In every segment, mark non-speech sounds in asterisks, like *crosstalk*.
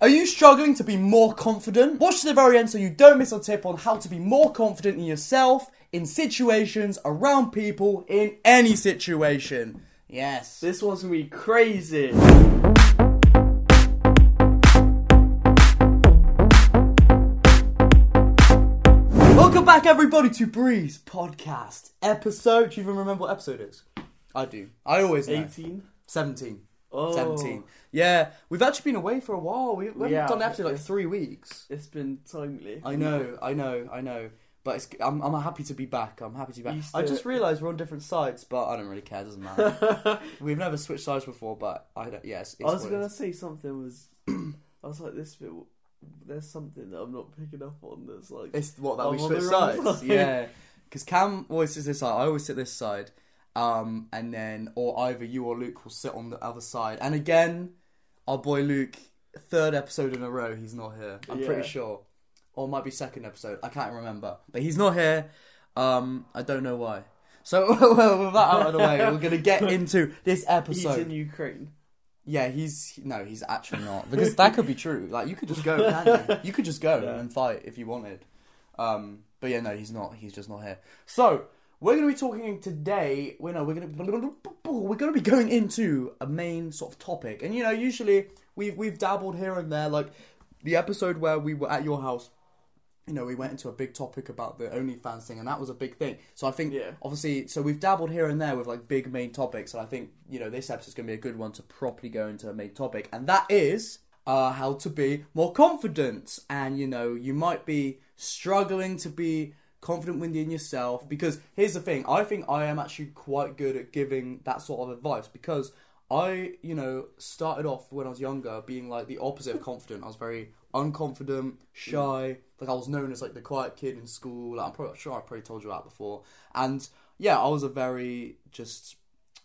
Are you struggling to be more confident? Watch to the very end so you don't miss a tip on how to be more confident in yourself, in situations, around people, in any situation. Yes. This one's gonna be crazy. Welcome back, everybody, to Breeze Podcast episode. Do you even remember what episode it is? I do. I always know. 18. 17. Oh. 17. Yeah, we've actually been away for a while. We, we haven't Yeah. done an episode like three weeks. It's been timely. I know, I know, I know. But it's, I'm, I'm happy to be back. I'm happy to be back. Used I to- just realised we're on different sides, but I don't really care. It doesn't matter. *laughs* We've never switched sides before, but I don't. Yes, it's I was what it gonna is. say something was. *clears throat* I was like, this bit. There's something that I'm not picking up on. That's like. It's what that I'm we on the switch wrong sides. *laughs* side. Yeah, because Cam always sits this side. I always sit this side. Um, and then or either you or Luke will sit on the other side. And again, our boy Luke, third episode in a row, he's not here. I'm Yeah. pretty sure, or it might be second episode. I can't remember, but he's not here. Um, I don't know why. So *laughs* well, with that out of the way, we're gonna get *laughs* into this episode. He's in Ukraine. Yeah, he's no, he's actually not because that could be true. Like you could just go, can't you? *laughs* You could just go Yeah. and fight if you wanted. Um, but yeah, no, he's not. He's just not here. So we're going to be talking today. We know we're going to we're going to be going into a main sort of topic, and you know, usually we've we've dabbled here and there. Like the episode where we were at your house. You know, we went into a big topic about the OnlyFans thing, and that was a big thing. So I think, Yeah. obviously, so we've dabbled here and there with like big main topics, and I think you know this episode's going to be a good one to properly go into a main topic, and that is uh, how to be more confident. And you know, you might be struggling to be confident within yourself because here's the thing: I think I am actually quite good at giving that sort of advice because I, you know, started off when I was younger being like the opposite of confident. I was very unconfident, shy. Like I was known as like the quiet kid in school. Like, I'm probably sure I probably told you that before. And yeah, I was a very just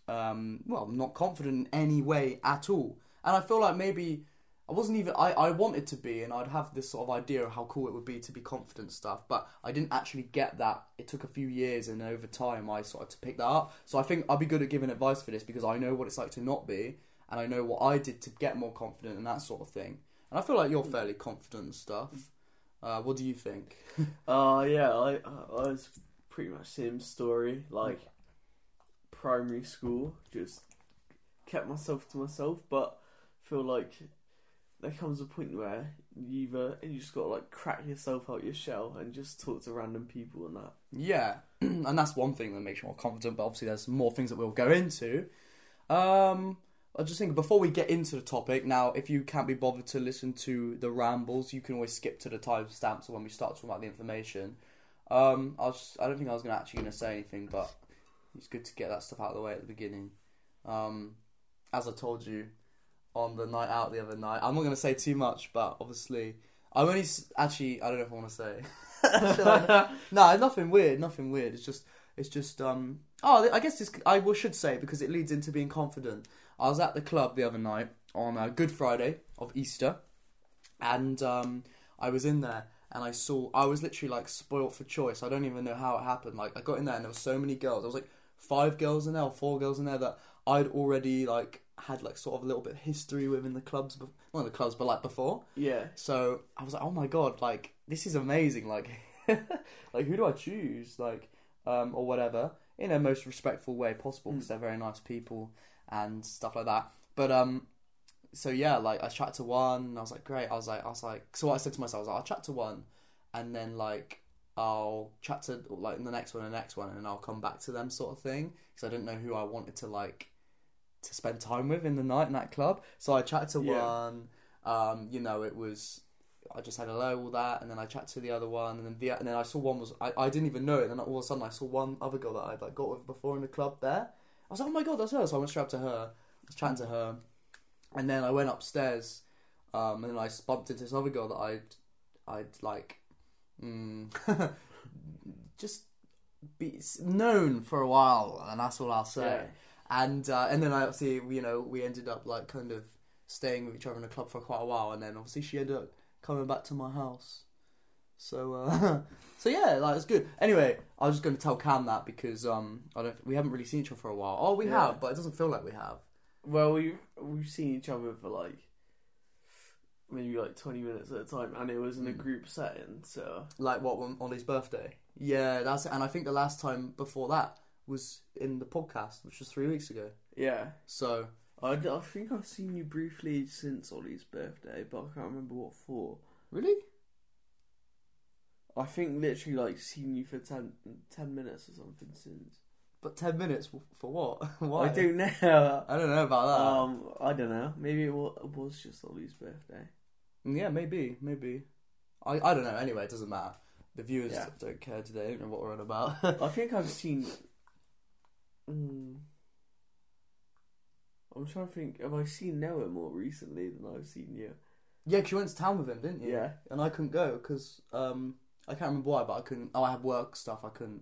um well, not confident in any way at all. And I feel like maybe I wasn't even I, I wanted to be and I'd have this sort of idea of how cool it would be to be confident stuff, but I didn't actually get that. It took a few years and over time I started to pick that up. So I think I'd be good at giving advice for this because I know what it's like to not be and I know what I did to get more confident and that sort of thing. And I feel like you're fairly confident and stuff. Uh, what do you think? *laughs* Uh, yeah, I, I was pretty much same story. Like, primary school, just kept myself to myself, but feel like there comes a point where you either you just gotta like crack yourself out your shell and just talk to random people and that. Yeah, *clears throat* and that's one thing that makes you more confident. But obviously, there's more things that we'll go into. Um, I just think before we get into the topic, now if you can't be bothered to listen to the rambles, you can always skip to the timestamps when we start talking about the information. Um, I was I don't think I was gonna actually gonna say anything, but it's good to get that stuff out of the way at the beginning. Um, as I told you on the night out the other night, I'm not gonna say too much, but obviously I'm only s- actually I don't know if I want to say. *laughs* I? *laughs* no, nothing weird, nothing weird. It's just, it's just. Um. Oh, I guess this I will- should say because it leads into being confident. I was at the club the other night on uh, Good Friday of Easter, and um, I was in there and I saw I was literally like spoilt for choice. I don't even know how it happened. Like I got in there and there were so many girls. There was like five girls in there, or four girls in there that I'd already like had like sort of a little bit of history within the clubs, be- not the clubs, but like before. Yeah, So I was like, oh my god, like this is amazing. Like, *laughs* like who do I choose? Like, um, or whatever in a most respectful way possible because they're very nice people and stuff like that. But um, so yeah, like I chat to one. And I was like, great. I was like, I was like, so what I said to myself I was like, I'll chat to one, and then like I'll chat to like the next one, and the next one, and then I'll come back to them sort of thing because I didn't know who I wanted to like to spend time with in the night in that club. So I chatted to Yeah. one. Um, you know, it was I just had hello, all that, and then I chatted to the other one, and then the and then I saw one was I, I didn't even know it, and then all of a sudden I saw one other girl that I'd like got with before in the club there. I was like, oh my god, that's her. So I went straight up to her, I was chatting to her, and then I went upstairs, um, and then I bumped into this other girl that I'd I'd like, mm, *laughs* just be known for a while, and that's all I'll say yeah. And uh, and then I obviously you know we ended up like kind of staying with each other in the club for quite a while, and then obviously she ended up coming back to my house. So uh, *laughs* so yeah, like it's good. Anyway, I was just going to tell Cam that because um I don't we haven't really seen each other for a while. Oh, we Yeah. have, but it doesn't feel like we have. Well, we we've seen each other for like maybe like twenty minutes at a time, and it was in a Mm. group setting. So Like what on his birthday? Yeah, that's it. And I think the last time before that was in the podcast, which was three weeks ago. yeah, So I, d- I think I've seen you briefly since Ollie's birthday, but I can't remember what for. really, I think literally like seen you for 10, 10 minutes or something since. but ten minutes for- for what? *laughs* Why? I don't know. I don't know about that. Um, I don't know. Maybe it was, it was just Ollie's birthday. Yeah, maybe, maybe. I, I don't know. Anyway, it doesn't matter. The viewers Yeah. don't care today. They don't know what we're on about. *laughs* I think I've seen. Mm, I'm trying to think. Have I seen Noah more recently than I've seen you? yeah, because you went to town with him, didn't you? Yeah. And I couldn't go because um, I can't remember why, but I couldn't. Oh, I had work stuff. I couldn't.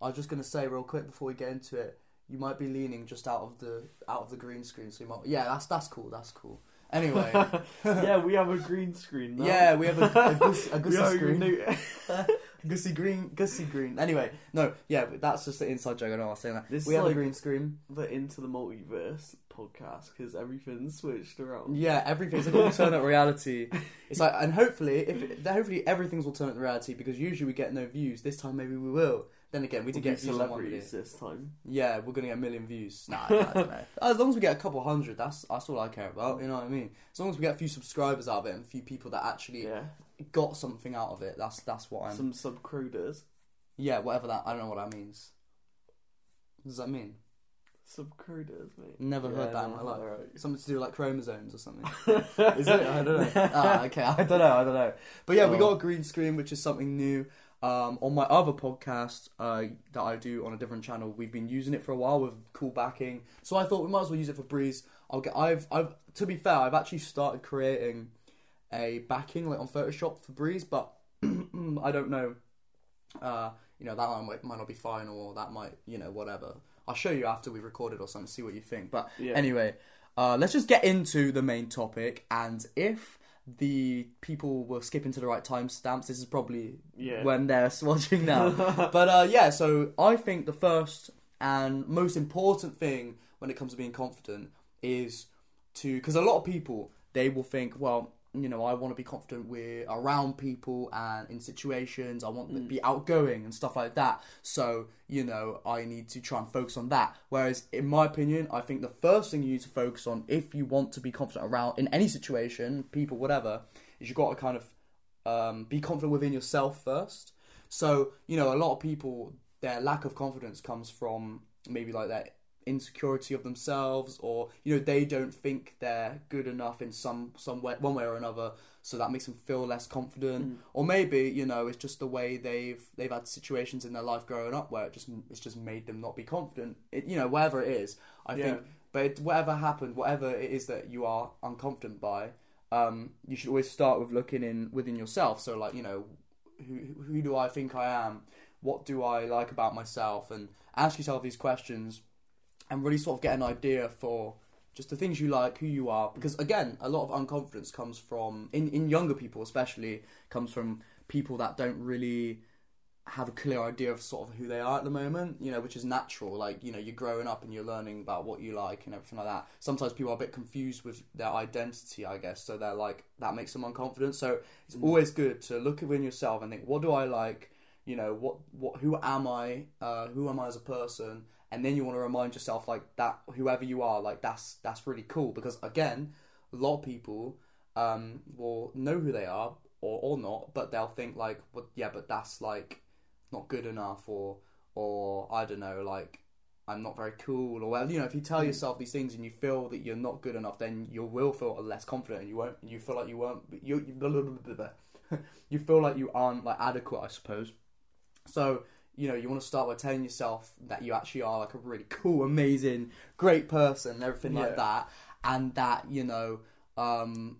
I was just gonna say real quick before we get into it. You might be leaning just out of the out of the green screen, so you might. Yeah, that's that's cool. That's cool. Anyway, *laughs* yeah, we have a green screen. Now. yeah, we have a, a, a *laughs* We gussy don't screen. *laughs* Gussy green, gussy green. Anyway, no, yeah, but that's just the inside joke. I know I was saying that. This we is have like- a green screen. the Into the Multiverse podcast because everything's switched around. Yeah, everything's an alternate reality. It's like, and hopefully, if hopefully everything's alternate reality because usually we get no views. This time maybe we will. Then again, we did We'll get be views on one video. celebrities this time. Yeah, we're gonna get a million views. Nah, I don't know. As long as we get a couple hundred, that's that's all I care about. You know what I mean? As long as we get a few subscribers out of it and a few people that actually Yeah, got something out of it, that's that's what I'm. some subcroders. Yeah, whatever that. I don't know what that means. What does that mean? Subcroders, mate. Never heard that in my life. Something to do with like chromosomes or something. *laughs* Is it? I don't know. ah, okay. *laughs* I don't know. I don't know. But yeah, we Oh. got a green screen, which is something new. Um, on my other podcast uh, that I do on a different channel, we've been using it for a while with cool backing. So I thought we might as well use it for Breeze. I'll get. I've. I've. To be fair, I've actually started creating a backing like on Photoshop for Breeze, but *clears throat* I don't know. Uh, you know that one might, might not be fine, or that might, you know, whatever. I'll show you after we've recorded or something, see what you think. But Yeah. Anyway, uh, let's just get into the main topic. And if the people were skipping to the right timestamps, this is probably Yeah. when they're *laughs* watching now. *laughs* but uh, yeah, so I think the first and most important thing when it comes to being confident is to because a lot of people they will think, well, you know, I want to be confident with around people and in situations. I want to be outgoing and stuff like that. So you know, I need to try and focus on that. Whereas, in my opinion, I think the first thing you need to focus on if you want to be confident around in any situation, people, whatever, is you've got to kind of um, be confident within yourself first. So, you know, a lot of people, their lack of confidence comes from maybe like their insecurity of themselves or, you know, they don't think they're good enough in some, some way, one way or another. So that makes them feel less confident. Or maybe, you know, it's just the way they've, they've had situations in their life growing up where it just, it's just made them not be confident. It, you know, whatever it is, I Yeah. think, but it, whatever happened, whatever it is that you are unconfident by, um, you should always start with looking in within yourself. So, like, you know, who who do I think I am? What do I like about myself? And ask yourself these questions, and really sort of get an idea for just the things you like, who you are. Because again, a lot of unconfidence comes from in in younger people, especially, comes from people that don't really have a clear idea of sort of who they are at the moment, you know, which is natural. Like, you know, you're growing up and you're learning about what you like and everything like that. Sometimes people are a bit confused with their identity, I guess. So they're like, that makes them unconfident. So it's always good to look within yourself and think, what do I like? You know, what, what, who am I? Uh, who am I as a person? And then you want to remind yourself, like, that, whoever you are, like, that's, that's really cool. Because again, a lot of people, um, will know who they are or, or not, but they'll think like, well, yeah, but that's like, not good enough or or I don't know like I'm not very cool or well you know if you tell yourself these things and you feel that you're not good enough then you will feel less confident and you won't you feel like you won't you you, blah, blah, blah. *laughs* you feel like you aren't like adequate I suppose so you know you want to start by telling yourself that you actually are like a really cool amazing great person everything like that and that you know um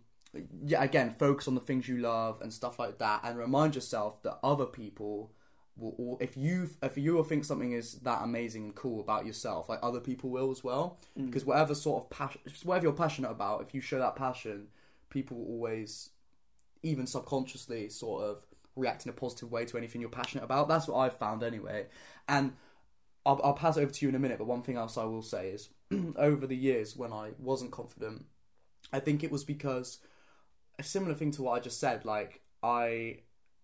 yeah again focus on the things you love and stuff like that and remind yourself that other people will or if you if you will think something is that amazing and cool about yourself like other people will as well. Because whatever sort of passion whatever you're passionate about if you show that passion people will always even subconsciously sort of react in a positive way to anything you're passionate about. That's what i've found anyway. And I'll, I'll pass over to you in a minute but one thing else i will say is *clears throat* over the years when i wasn't confident i think it was because a similar thing to what I just said. Like I,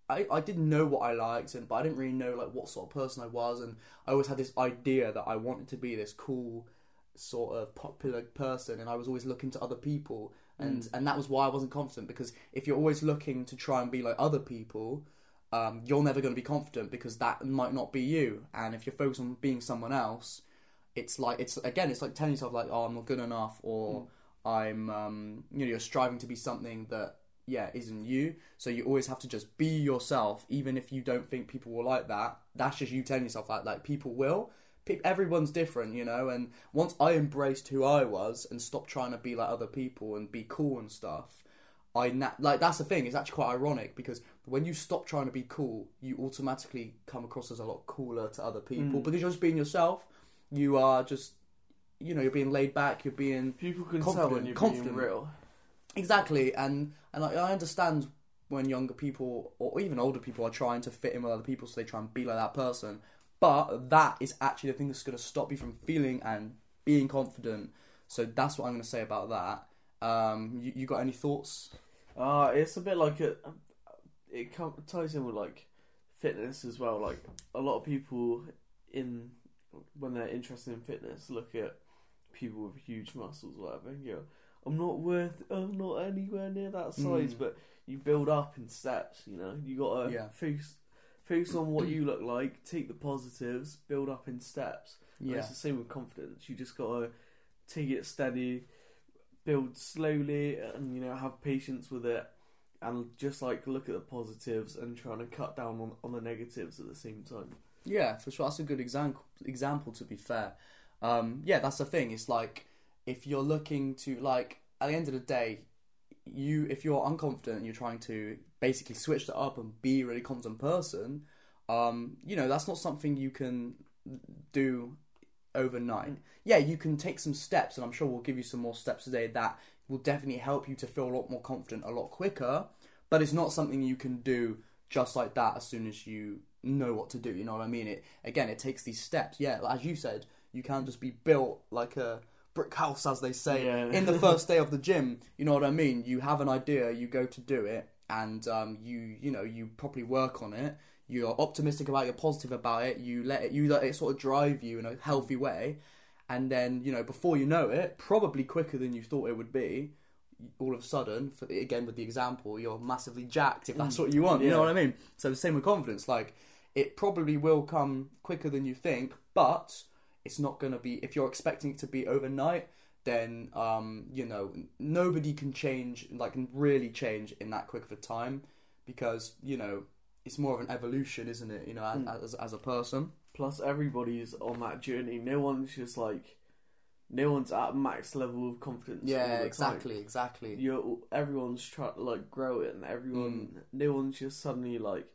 I, I didn't know what I liked, and but I didn't really know like what sort of person I was, and I always had this idea that I wanted to be this cool sort of popular person, and I was always looking to other people, and and that was why I wasn't confident because if you're always looking to try and be like other people. Um, you're never going to be confident because that might not be you, and if you're focused on being someone else, it's like it's again, it's like telling yourself like, "Oh, I'm not good enough," or I'm um, you know you're striving to be something that yeah isn't you. So you always have to just be yourself, even if you don't think people will like that. That's just you telling yourself that like people will. Everyone's different, you know. And once I embraced who I was and stopped trying to be like other people and be cool and stuff, I na- like that's the thing. It's actually quite ironic because when you stop trying to be cool, you automatically come across as a lot cooler to other people mm. because you're just being yourself. You are just, you know, you're being laid back. You're being People can Confident, tell when you're confident. being real. Exactly, and and I, I understand when younger people or even older people are trying to fit in with other people, so they try and be like that person. But that is actually the thing that's going to stop you from feeling and being confident. So that's what I'm going to say about that. Um, you, you got any thoughts? Uh, it's a bit like a. It com- ties in with like fitness as well. Like a lot of people in when they're interested in fitness look at people with huge muscles, or whatever, and go, "I'm not worth. I'm not anywhere near that size." Mm. But you build up in steps. You know, you gotta Yeah. focus focus on what *clears throat* you look like. Take the positives. Build up in steps. And Yeah, It's the same with confidence. You just gotta take it steady, build slowly, and you know have patience with it, and just like look at the positives and trying to cut down on, on the negatives at the same time. yeah, for sure. That's a good example. Example to be fair. Um, yeah, that's the thing. It's like if you're looking to like at the end of the day, you if you're unconfident and you're trying to basically switch that up and be a really confident person, um, you know that's not something you can do overnight. Yeah, you can take some steps, and I'm sure we'll give you some more steps today that will definitely help you to feel a lot more confident a lot quicker. But it's not something you can do just like that as soon as you know what to do. You know what I mean? It again, it takes these steps. Yeah, as you said, you can't just be built like a brick house, as they say, Yeah. in the first *laughs* day of the gym. You know what I mean? You have an idea, you go to do it, and um, you you know you properly work on it. You're optimistic about, it, you're positive about it. You let it, you let it sort of drive you in a healthy way, and then you know before you know it, probably quicker than you thought it would be. All of a sudden, for the, again with the example, you're massively jacked if that's what you want. You know what I mean? So the same with confidence. Like it probably will come quicker than you think, but it's not going to be. If you're expecting it to be overnight, then um, you know nobody can change, like can really change in that quick of a time, because you know it's more of an evolution, isn't it? You know, as, Mm. as, as a person. Plus, everybody's on that journey. No one's just like, no one's at max level of confidence. Yeah, the time. exactly, exactly. You're everyone's trying to like grow it, and everyone, Mm. no one's just suddenly like,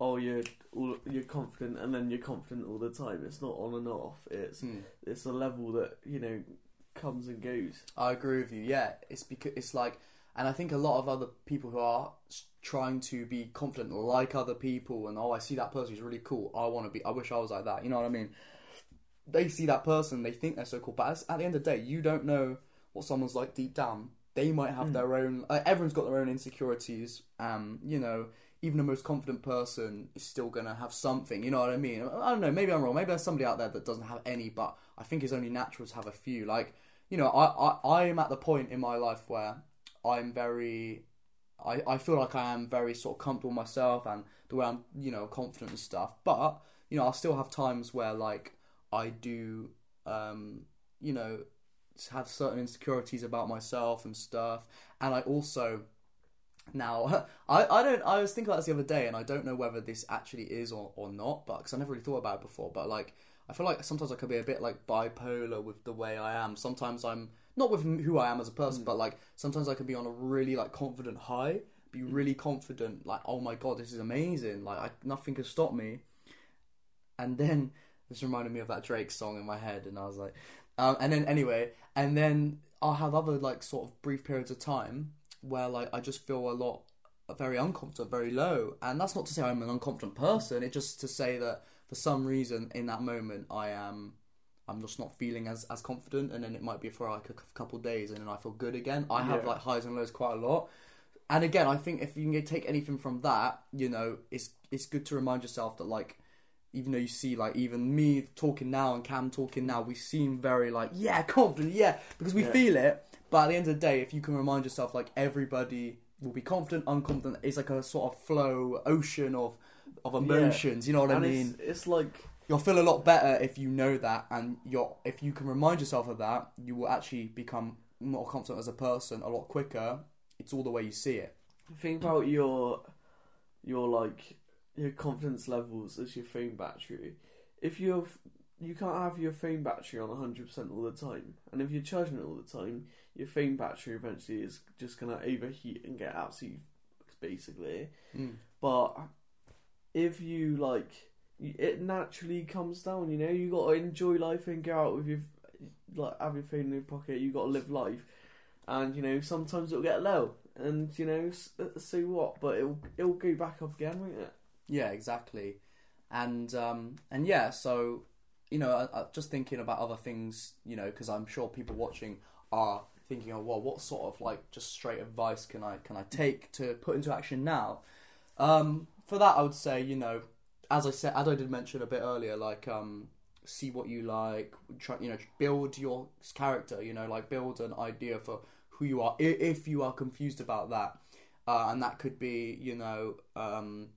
oh, you're all you're confident, and then you're confident all the time. It's not on and off. It's Hmm. it's a level that you know comes and goes. I agree with you. Yeah, it's because it's like, and I think a lot of other people who are trying to be confident like other people, and oh, I see that person who's really cool. I want to be. I wish I was like that. You know what I mean? They see that person, they think they're so cool, but as, at the end of the day, you don't know what someone's like deep down. They might have Mm. their own. Uh, everyone's got their own insecurities. Um, you know, even the most confident person is still gonna have something. You know what I mean? I don't know. Maybe I'm wrong. Maybe there's somebody out there that doesn't have any, but I think it's only natural to have a few. Like you know, I, I I'm at the point in my life where I'm very, I, I feel like I am very sort of comfortable myself and the way I'm you know confident and stuff. But you know, I still have times where like I do, um, you know, have certain insecurities about myself and stuff, and I also. Now, *laughs* I, I don't. I was thinking about this the other day, and I don't know whether this actually is or, or not, but because I never really thought about it before. But like, I feel like sometimes I could be a bit like bipolar with the way I am. Sometimes I'm not with who I am as a person, but like sometimes I could be on a really like confident high, be really confident, like oh my god, this is amazing, like I, nothing can stop me. And then this reminded me of that Drake song in my head, and I was like, um, and then anyway, and then I'll have other like sort of brief periods of time where like I just feel a lot very unconfident, very low, and that's not to say I'm an unconfident person. It's just to say that for some reason in that moment I am I'm just not feeling as, as confident, and then it might be for like a c- couple days, and then I feel good again. I have Yeah. like highs and lows quite a lot. and again, I think if you can take anything from that, you know, it's it's good to remind yourself that like, even though you see like even me talking now and Cam talking now, we seem very like yeah *laughs* confident, yeah, because we Yeah. feel it. But at the end of the day, if you can remind yourself like everybody will be confident, unconfident, it's like a sort of flow ocean of of emotions. You know what I mean? it's, it's like You'll feel a lot better if you know that, and you're if you can remind yourself of that, you will actually become more confident as a person a lot quicker. It's all the way you see it. think about your your like your confidence levels as your phone battery. If you're you can't have your phone battery on 100% all the time. And if you're charging it all the time, your phone battery eventually is just going to overheat and get absolutely fucked, basically. Mm. But if you like, it naturally comes down. You know, you got to enjoy life and go out with your like have your phone in your pocket. You got to live life, and you know sometimes it'll get low, and you know uh, so what? But it'll it'll go back up again, won't it? Yeah, exactly. And um, and yeah, so you know, I, I, just thinking about other things, you know, because I'm sure people watching are thinking, oh, well, what sort of like just straight advice can I can I take to put into action now? Um, for that, I would say, you know, as I said, as I did mention a bit earlier, like um, see what you like, try, you know, build your character, you know, like build an idea for who you are if you are confused about that, uh, and that could be, you know, um,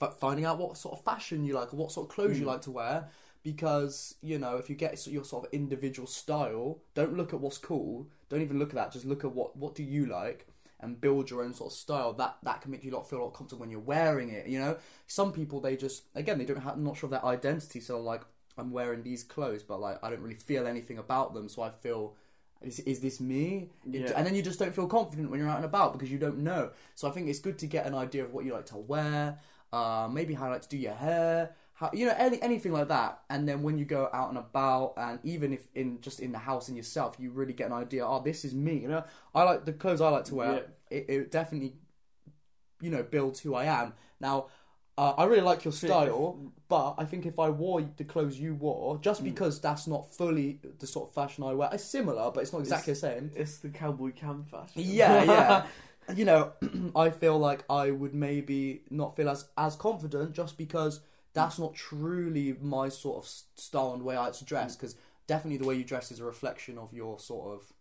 f- finding out what sort of fashion you like, or what sort of clothes you Mm. like to wear. Because you know, if you get your sort of individual style, don't look at what's cool. Don't even look at that. Just look at what what do you like, and build your own sort of style. That that can make you lot feel a lot comfortable when you're wearing it. You know, some people they just again they don't have not sure of their identity. So like I'm wearing these clothes, but like I don't really feel anything about them. So I feel. Is, is this me? Yeah. And then you just don't feel confident when you're out and about because you don't know. So I think it's good to get an idea of what you like to wear, uh, maybe how you like to do your hair, how you know any anything like that. And then when you go out and about, and even if in just in the house in yourself, you really get an idea. Oh, this is me. You know, I like the clothes I like to wear. It, it definitely, you know, builds who I am. Now, uh, I really like your style, but I think if I wore the clothes you wore, just Mm. because that's not fully the sort of fashion I wear, it's similar, but it's not exactly the same. It's the cowboy cam fashion. Yeah, yeah. *laughs* you know, *clears throat* I feel like I would maybe not feel as as confident just because that's not truly my sort of style and way I like to dress. Because definitely the way you dress is a reflection of your sort of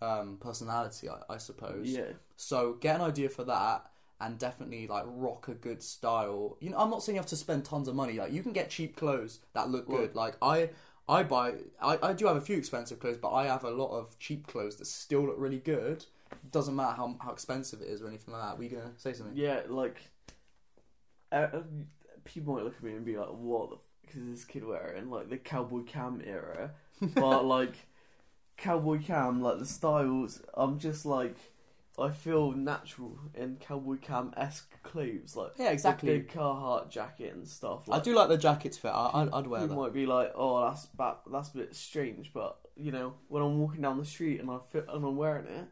um, personality, I, I suppose. yeah. So get an idea for that. And definitely like rock a good style. You know, I'm not saying you have to spend tons of money. Like you can get cheap clothes that look good. Like I, I buy. I, I do have a few expensive clothes, but I have a lot of cheap clothes that still look really good. Doesn't matter how how expensive it is or anything like that. Were you gonna say something? Yeah, like uh, people might look at me and be like, "What the f- is this kid wearing?" Like the cowboy cam era, but *laughs* like cowboy cam, like the styles. I'm just like, I feel natural in cowboy cam esque clothes, like Yeah, exactly. the big Carhartt jacket and stuff. I Like, do like the jackets fit. I, I'd, I'd wear You that. might be like, "Oh, that's ba- that's a bit strange," but you know, when I'm walking down the street and I feel and I'm wearing it,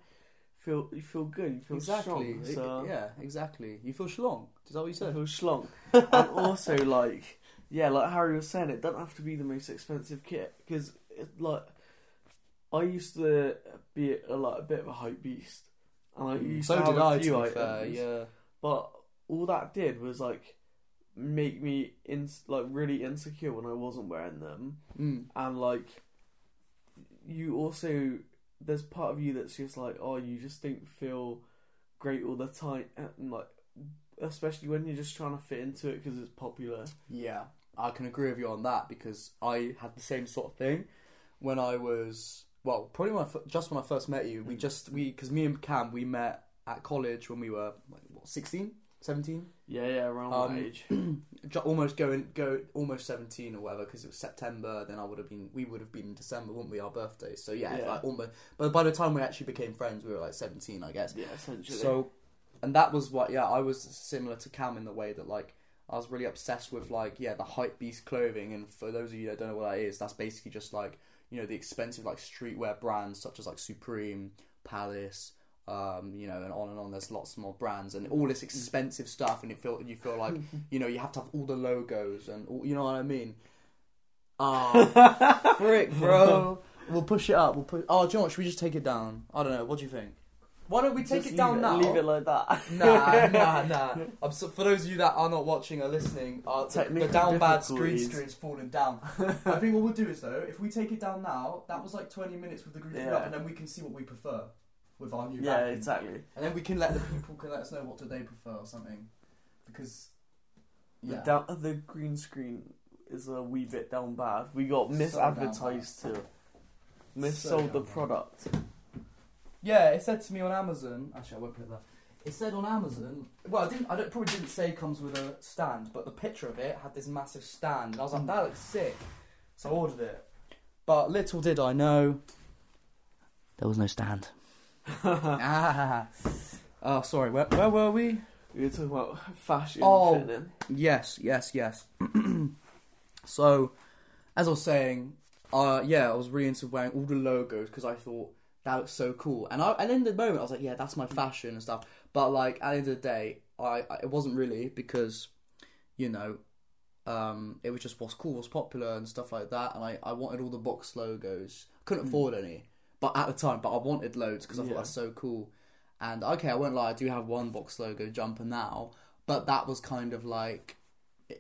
feel you feel good. You feel Exactly. strong. So yeah, exactly. You feel schlong. Is that what you I said? feel schlong. *laughs* and also, like, yeah, like Harry was saying, it doesn't have to be the most expensive kit because, like, I used to be a, like a bit of a hype beast, and I used so to have did a I. few items, fair, yeah. but all that did was like make me in like really insecure when I wasn't wearing them, Mm. and like you also there's part of you that's just like, oh, you just don't feel great all the time, and like especially when you're just trying to fit into it because it's popular. Yeah, I can agree with you on that because I had the same sort of thing when I was well, probably when I, just when I first met you. We mm. just we because me and Cam we met at college when we were like, what 16, 17? Yeah, yeah, around Um, that age. *clears throat* Almost going go almost 17 or whatever because it was September. Then I would have been we would have been in December, wouldn't we? Our birthdays. So yeah, Yeah. like almost. But by the time we actually became friends, we were like 17, I guess. Yeah, essentially. So, and that was what, yeah, I was similar to Cam in the way that, like, I was really obsessed with, like, yeah, the hype beast clothing. And for those of you that don't know what that is, that's basically just, like, you know, the expensive, like, streetwear brands such as, like, Supreme, Palace, um, you know, and on and on. There's lots more brands and all this expensive stuff. And you feel, you feel like, *laughs* you know, you have to have all the logos and, all, you know what I mean? Oh, *laughs* frick, bro. We'll push it up. We'll put. Oh, do you know what? Should we just take it down? I don't know. What do you think? Why don't we take Just it down leave now? Leave it like that. nah, nah, *laughs* nah. I'm so, for those of you that are not watching or listening, uh, the, the down bad screen screen's falling down. I think what we'll do is though, if we take it down now, that was like 20 minutes with the group Yeah. up, and then we can see what we prefer with our new yeah, backing. exactly. and then we can let the people can let us know what do they prefer or something, because The, down, the green screen is a wee bit down bad. We got So misadvertised too. Missold the product. yeah. It said to me on Amazon. Actually, I won't put that. It said on Amazon. Well, I didn't. I don't, probably didn't say it comes with a stand, but the picture of it had this massive stand. And I was like, that looks sick. So I ordered it. But little did I know, there was no stand. *laughs* ah. Oh, sorry. Where, where were we? We were talking about fashion Oh. fitting. Yes, yes, yes. *clears throat* so, as I was saying, uh, yeah, I was really into wearing all the logos because I thought that looks so cool. And I, and in the moment, I was like, yeah, that's my fashion and stuff. But like at the end of the day, I, I it wasn't really because, you know, um, it was just what's cool, what's popular, and stuff like that. And I, I wanted all the box logos. Couldn't Mm. afford any, but at the time, but I wanted loads because I Yeah. thought that's so cool. And okay, I won't lie, I do have one box logo jumper now, but that was kind of like,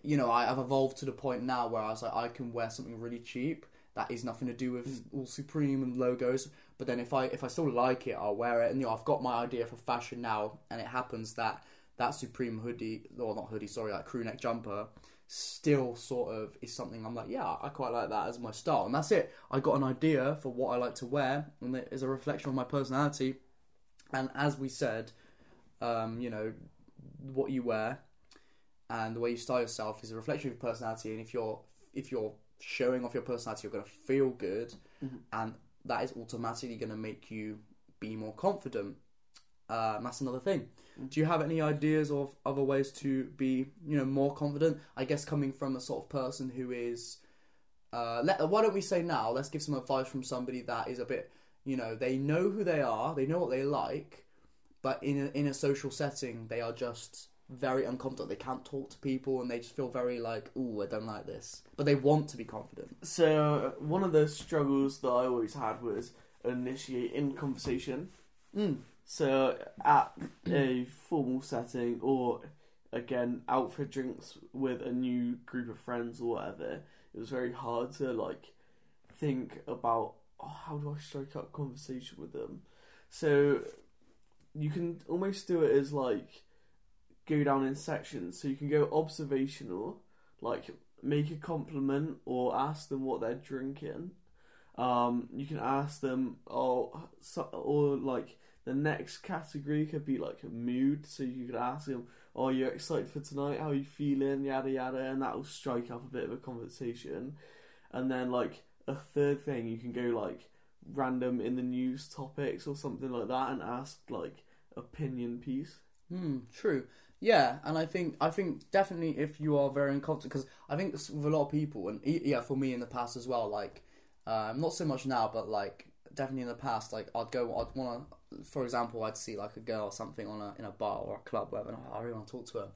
you know, I, I've evolved to the point now where I was like, I can wear something really cheap that is nothing to do with Mm. all Supreme and logos. But then if I if I still like it, I'll wear it. And you know, I've got my idea for fashion now, and it happens that that Supreme hoodie, or not hoodie, sorry, that crew neck jumper, still sort of is something I'm like, yeah, I quite like that as my style, and that's it. I got an idea for what I like to wear, and it is a reflection of my personality. And as we said, um, you know, what you wear and the way you style yourself is a reflection of your personality. And if you're if you're showing off your personality, you're going to feel good, Mhm. and that is automatically going to make you be more confident. Uh, that's another thing. Do you have any ideas of other ways to be, you know, more confident? I guess coming from a sort of person who is, uh, let, why don't we say now? Let's give some advice from somebody that is a bit, you know, they know who they are, they know what they like, but in a, in a social setting, they are just very unconfident. They can't talk to people, and they just feel very like, "Ooh, I don't like this," but they want to be confident. So one of the struggles that I always had was initiating conversation. Mm. So at a formal setting or again out for drinks with a new group of friends or whatever, it was very hard to like think about oh, how do I strike up conversation with them. So you can almost do it as like go down in sections. So you can go observational, like make a compliment or ask them what they're drinking. Um, you can ask them, oh, so, or like the next category could be like a mood. So you could ask them, oh, you're excited for tonight? How are you feeling? Yada yada, and that will strike up a bit of a conversation. And then like a third thing, you can go like random in the news topics or something like that, and ask like opinion piece. Hmm, true. Yeah, and I think I think definitely if you are very uncomfortable, because I think with a lot of people, and yeah, for me in the past as well, like um, not so much now, but like definitely in the past, like I'd go, I'd want to, for example, I'd see like a girl or something on a in a bar or a club, whatever, and oh, I really want to talk to her,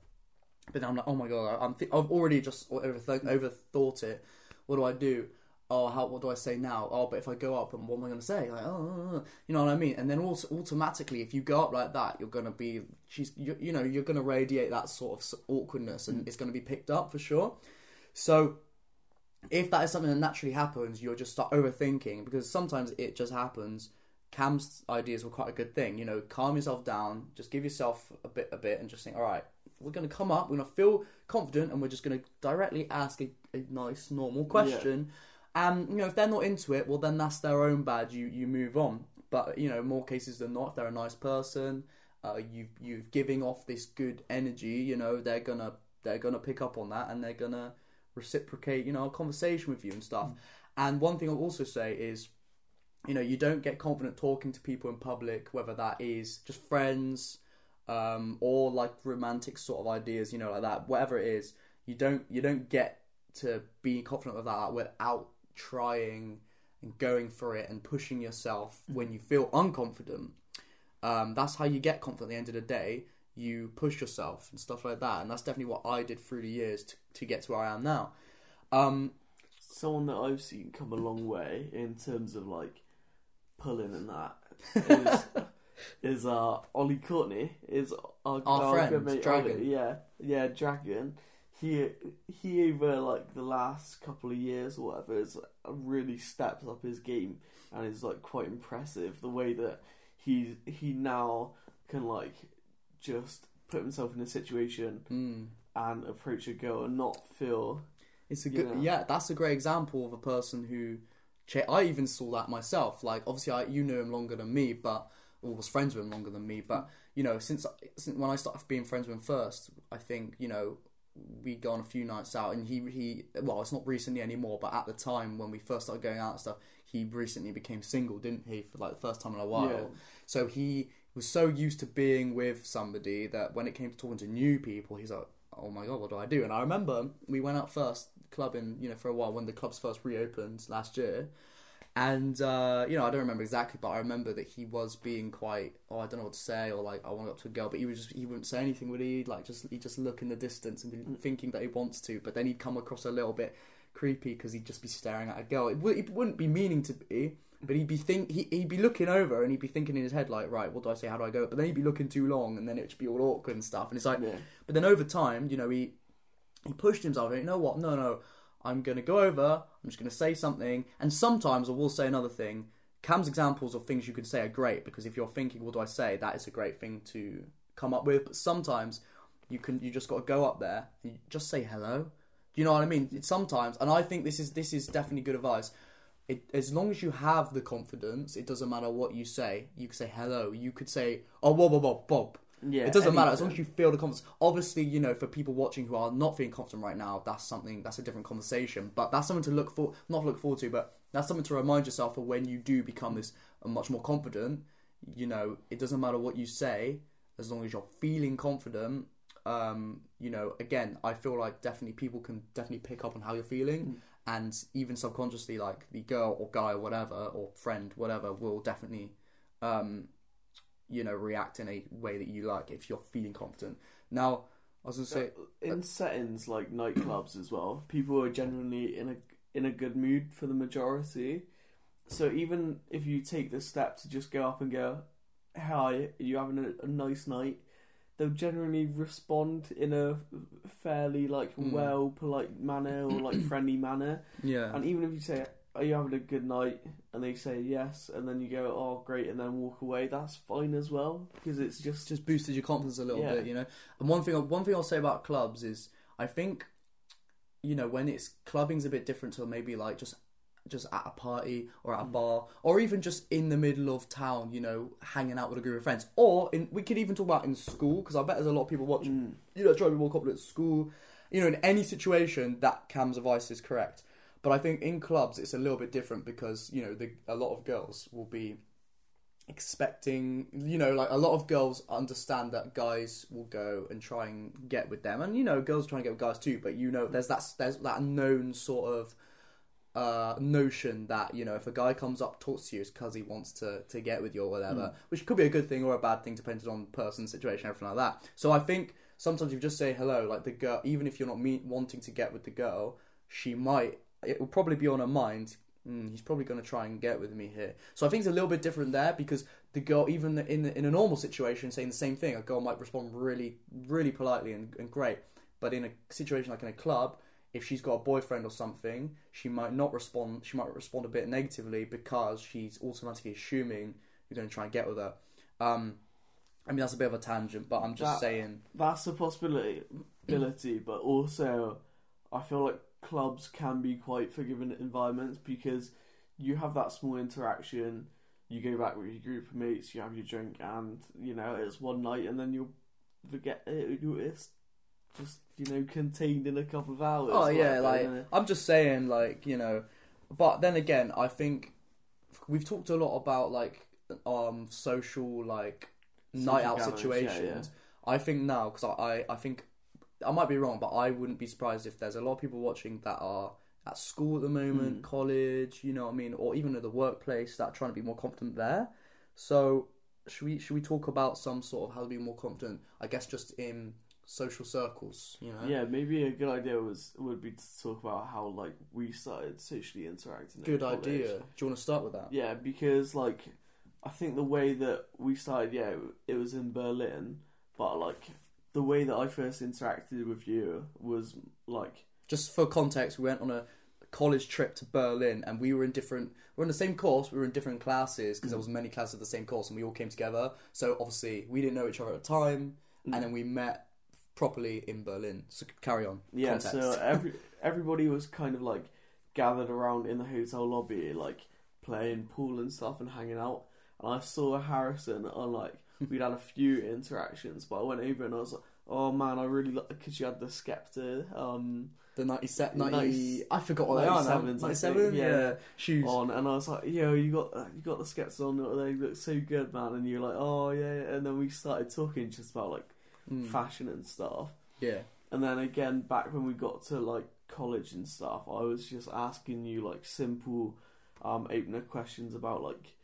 but then I'm like, oh my god, I'm th- I've already just overth- overthought it. What do I do? Oh, how? What do I say now? Oh, but if I go up, and what am I going to say? Like, oh, oh, oh, oh, you know what I mean? And then also automatically, if you go up like that, you're going to be, she's, you, you know, you're going to radiate that sort of awkwardness, and mm. it's going to be picked up for sure. So, if that is something that naturally happens, you'll just start overthinking because sometimes it just happens. Cam's ideas were quite a good thing, you know. Calm yourself down, just give yourself a bit, a bit, and just think, all right, we're going to come up, we're going to feel confident, and we're just going to directly ask a, a nice, normal question. And you know, if they're not into it, well, then that's their own bad. You you move on. But you know, more cases than not, if they're a nice person, uh, you you giving off this good energy. You know, they're gonna they're gonna pick up on that, and they're gonna reciprocate. You know, a conversation with you and stuff. And one thing I'll also say is, you know, you don't get confident talking to people in public, whether that is just friends, um, or like romantic sort of ideas. You know, like that. Whatever it is, you don't you don't get to be confident with that without trying and going for it and pushing yourself when you feel unconfident. Um, that's how you get confident at the end of the day. You push yourself and stuff like that, and that's definitely what I did through the years to, to get to where I am now. Um, Someone that I've seen come a long way in terms of like pulling and that *laughs* is is uh Ollie Courtney is our, Our friend, good mate Dragon. Ollie, yeah, yeah, Dragon. He he over like the last couple of years or whatever has really stepped up his game and is like quite impressive the way that he he now can like just put himself in a situation Mm. and approach a girl and not feel It's a good, know? yeah. That's a great example of a person who, cha- I even saw that myself. Like, obviously, I, you knew him longer than me, but or was friends with him longer than me. But you know, since since when I started being friends with him first, I think you know we go on a few nights out, and he he well, it's not recently anymore, but at the time when we first started going out and stuff, he recently became single, didn't he? For like the first time in a while. Yeah. So he was so used to being with somebody that when it came to talking to new people, he's like, "Oh my god, what do I do?" And I remember we went out first clubbing, you know, for a while when the clubs first reopened last year, and uh, you know, I don't remember exactly, but I remember that he was being quite, oh, I don't know what to say, or like, I want to go up to a girl, but he was just, he wouldn't say anything, would he? Like, just he just look in the distance and be thinking that he wants to, but then he'd come across a little bit creepy because he'd just be staring at a girl. It, w- it wouldn't be meaning to be. But he'd be think he, he'd be looking over and he'd be thinking in his head like, right, what do I say? How do I go? But then he'd be looking too long, and then it'd be all awkward and stuff. And it's like, yeah. but then over time, you know, he he pushed himself. You know what? No, no, I'm gonna go over. I'm just gonna say something, and sometimes I will say another thing. Cam's examples of things you can say are great because if you're thinking, what do I say? That is a great thing to come up with. But sometimes you can you just got to go up there and just say hello. Do you know what I mean? It's sometimes, and I think this is this is definitely good advice. It, as long as you have the confidence, it doesn't matter what you say. You could say hello. You could say, "Oh, Bob, Bob, Bob, Bob." Yeah, it doesn't matter as long as you feel the confidence. Obviously, you know, for people watching who are not feeling confident right now, that's something that's a different conversation. But that's something to look for, not look forward to, but that's something to remind yourself of when you do become this uh, much more confident. You know, it doesn't matter what you say as long as you're feeling confident. Um, you know, again, I feel like definitely people can definitely pick up on how you're feeling, and even subconsciously, like the girl or guy or whatever or friend, whatever, will definitely um, you know, react in a way that you like if you're feeling confident. Now, I was gonna say, in settings like nightclubs as well, people are generally in a in a good mood for the majority. So even if you take the step to just go up and go, "Hi, are you having a, a nice night?" They'll generally respond in a fairly like Mm. well, polite manner or like *clears throat* friendly manner. yeah, And even if you say, "Are you having a good night?" and they say yes, and then you go, "Oh, great," and then walk away, that's fine as well because it's just just boosted your confidence a little Yeah. bit, you know. And one thing, one thing I'll say about clubs is, I think, you know, when it's clubbing's a bit different to maybe like just just at a party or at a bar or even just in the middle of town, you know, hanging out with a group of friends. Or in we could even talk about in school because I bet there's a lot of people watching Mm. you know, try to be more confident at school. You know, in any situation, that Cam's advice is correct. But I think in clubs, it's a little bit different because you know, the, a lot of girls will be expecting. You know, like a lot of girls understand that guys will go and try and get with them, and you know, girls try and get with guys too. But you know, there's that there's that known sort of uh, notion that you know if a guy comes up talks to you it's because he wants to to get with you or whatever, which could be a good thing or a bad thing depending on person, situation, everything like that. So I think sometimes you just say hello, like the girl, even if you're not me- wanting to get with the girl, she might. It will probably be on her mind. Mm, he's probably going to try and get with me here. So I think it's a little bit different there because the girl, even in in a normal situation, saying the same thing, a girl might respond really, really politely and, and great. But in a situation like in a club, if she's got a boyfriend or something, she might not respond. She might respond a bit negatively because she's automatically assuming you're going to try and get with her. Um, I mean that's a bit of a tangent, but I'm just That- saying. that's a possibility, ability, *clears throat* but also I feel like clubs can be quite forgiving environments because you have that small interaction. You go back with your group of mates, you have your drink, and you know it's one night, and then you'll forget it. you- It's just you know contained in a couple of hours. Oh yeah, like? I'm just saying, like you know, but then again, I think we've talked a lot about like um social like night out situations. yeah, I think now because I, I I think I might be wrong, but I wouldn't be surprised if there's a lot of people watching that are at school at the moment, Mm. college, you know what I mean, or even at the workplace that trying to be more confident there. So should we should we talk about some sort of how to be more confident? I guess just in social circles, you know. Yeah, maybe a good idea was would be to talk about how like we started socially interacting. Good college. idea. Do you want to start with that? Yeah, because like I think the way that we started, yeah, it was in Berlin, but like the way that I first interacted with you was like Just for context, we went on a college trip to Berlin, and we were in different. We are in the same course. We were in different classes because there was many classes of the same course, and we all came together. So obviously, we didn't know each other at the time, Mm. and then we met properly in Berlin. So carry on. Yeah, Context. so *laughs* every everybody was kind of like gathered around in the hotel lobby, like playing pool and stuff and hanging out. And I saw Harrison on like *laughs* we'd had a few interactions, but I went over and I was like, "Oh man, I really like because you had the Skepta um the 97, Nice- 90, I forgot what they are now. 97s, I 97, yeah. yeah. Shoes. on," and I was like, "Yo, you got you got the Skepta on, they look so good, man." And you're like, "Oh yeah," yeah." and then we started talking just about like Mm. fashion and stuff. Yeah. And then again, back when we got to like college and stuff, I was just asking you like simple um, opener questions about like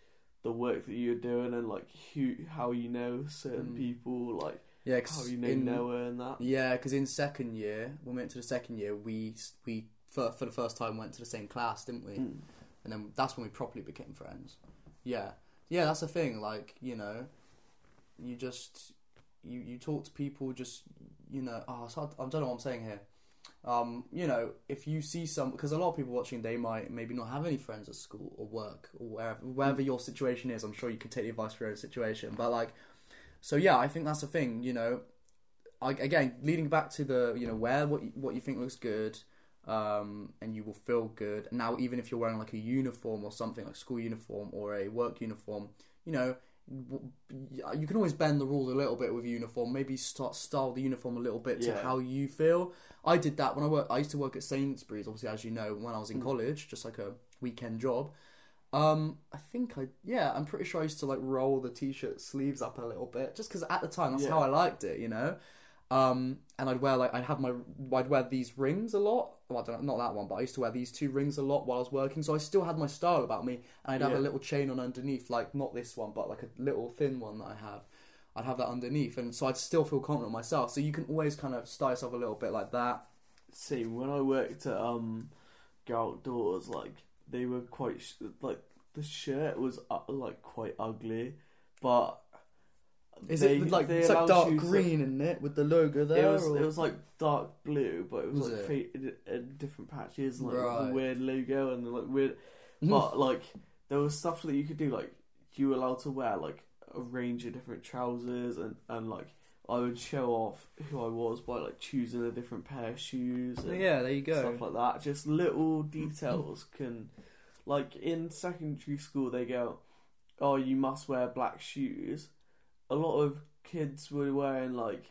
the work that you're doing and like who, how you know certain Mm. people, like Yeah, how you know in, Noah and that. Yeah, because in second year, when we went to the second year, we we for, for the first time went to the same class, didn't we? Mm. And then that's when we properly became friends. Yeah, yeah, that's the thing. Like you know, you just you you talk to people. Just you know, oh, it's hard, I don't know what I'm saying here. Um, you know, if you see some, because a lot of people watching, they might maybe not have any friends at school or work or wherever, wherever your situation is. I'm sure you can take the advice for your own situation, but like, so yeah, I think that's the thing. You know, I, again, leading back to the, you know, wear what you, what you think looks good, um, and you will feel good. Now, even if you're wearing like a uniform or something like school uniform or a work uniform, you know, you can always bend the rules a little bit with uniform. Maybe start style the uniform a little bit to Yeah. how you feel. I did that when I worked. I used to work at Sainsbury's, obviously, as you know, when I was in Mm. college, just like a weekend job. Um, I think I yeah, I'm pretty sure I used to like roll the t-shirt sleeves up a little bit, just because at the time that's Yeah. how I liked it, you know. Um, and I'd wear like I'd have my I'd wear these rings a lot. Well, I don't know, not that one, but I used to wear these two rings a lot while I was working. So I still had my style about me, and I'd have Yeah. a little chain on underneath, like not this one, but like a little thin one that I have. I'd have that underneath, and so I'd still feel confident myself. So you can always kind of style yourself a little bit like that. Same when I worked at um, Go Outdoors, like they were quite sh- like the shirt was uh, like quite ugly, but Is they- it like it's like dark you to- green in it with the logo there? It was or- it was like dark blue, but it was, Was like it? in different patches, and, like Right. a weird logo and like weird. *laughs* But like there was stuff that you could do, like you were allowed to wear like a range of different trousers, and and like I would show off who I was by like choosing a different pair of shoes. And yeah, there you go. Stuff like that. Just little details can, like in secondary school, they go, "Oh, you must wear black shoes." A lot of kids were wearing like,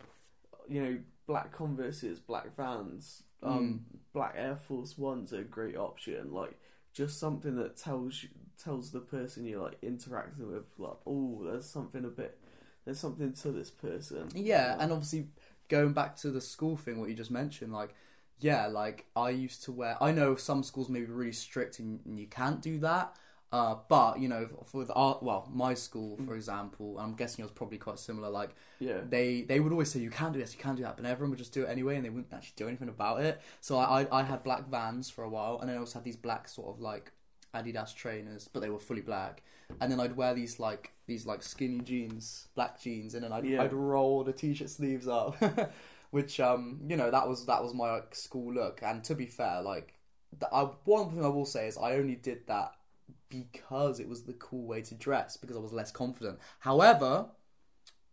you know, black Converses, black Vans, um, black Air Force Ones are a great option. Like just something that tells you, tells the person you're like interacting with, like, oh, there's something a bit, there's something to this person. Yeah, and obviously going back to the school thing, what you just mentioned, like, yeah, like I used to wear. I know some schools may be really strict and you can't do that. Uh, but you know, for the art, well, my school, for example, I'm guessing it was probably quite similar. Like yeah, they they would always say you can't do this, you can't do that, but everyone would just do it anyway, and they wouldn't actually do anything about it. So I I, I had black Vans for a while, and then I also had these black sort of like Adidas trainers, but they were fully black. And then I'd wear these like these like skinny jeans, black jeans, and then I'd Yeah. I'd roll the t-shirt sleeves up, *laughs* which um you know that was that was my like, school look. And to be fair, like the, I, one thing I will say is I only did that because it was the cool way to dress because I was less confident. However,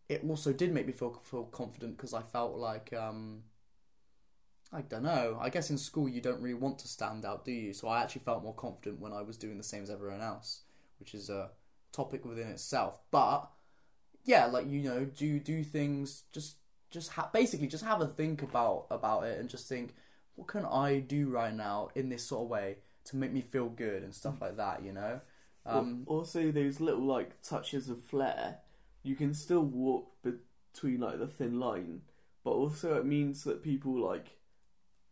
it also did make me feel feel confident because I felt like um I don't know. I guess in school you don't really want to stand out, do you? So I actually felt more confident when I was doing the same as everyone else, which is a topic within itself. But yeah, like you know, do do things just just ha- basically just have a think about about it and just think what can I do right now in this sort of way to make me feel good and stuff like that, you know? Um, Al- also those little like touches of flair, you can still walk between like the thin line, but also it means that people like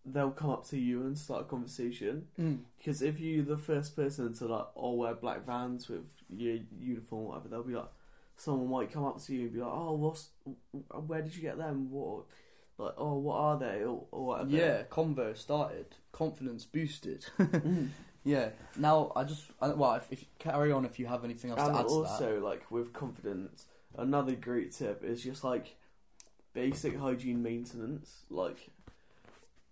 they'll come up to you and start a conversation. mm, Because if you're the first person to like all wear black vans with your uniform, or whatever, they'll be like, someone might come up to you and be like, "Oh, what's where did you get them? What like oh what are they or, or whatever?" yeah, convo started, confidence boosted. *laughs* Mm. Yeah. Now I just I, well, if, if you carry on, if you have anything else and to add to also like with confidence, another great tip is just like basic hygiene maintenance. Like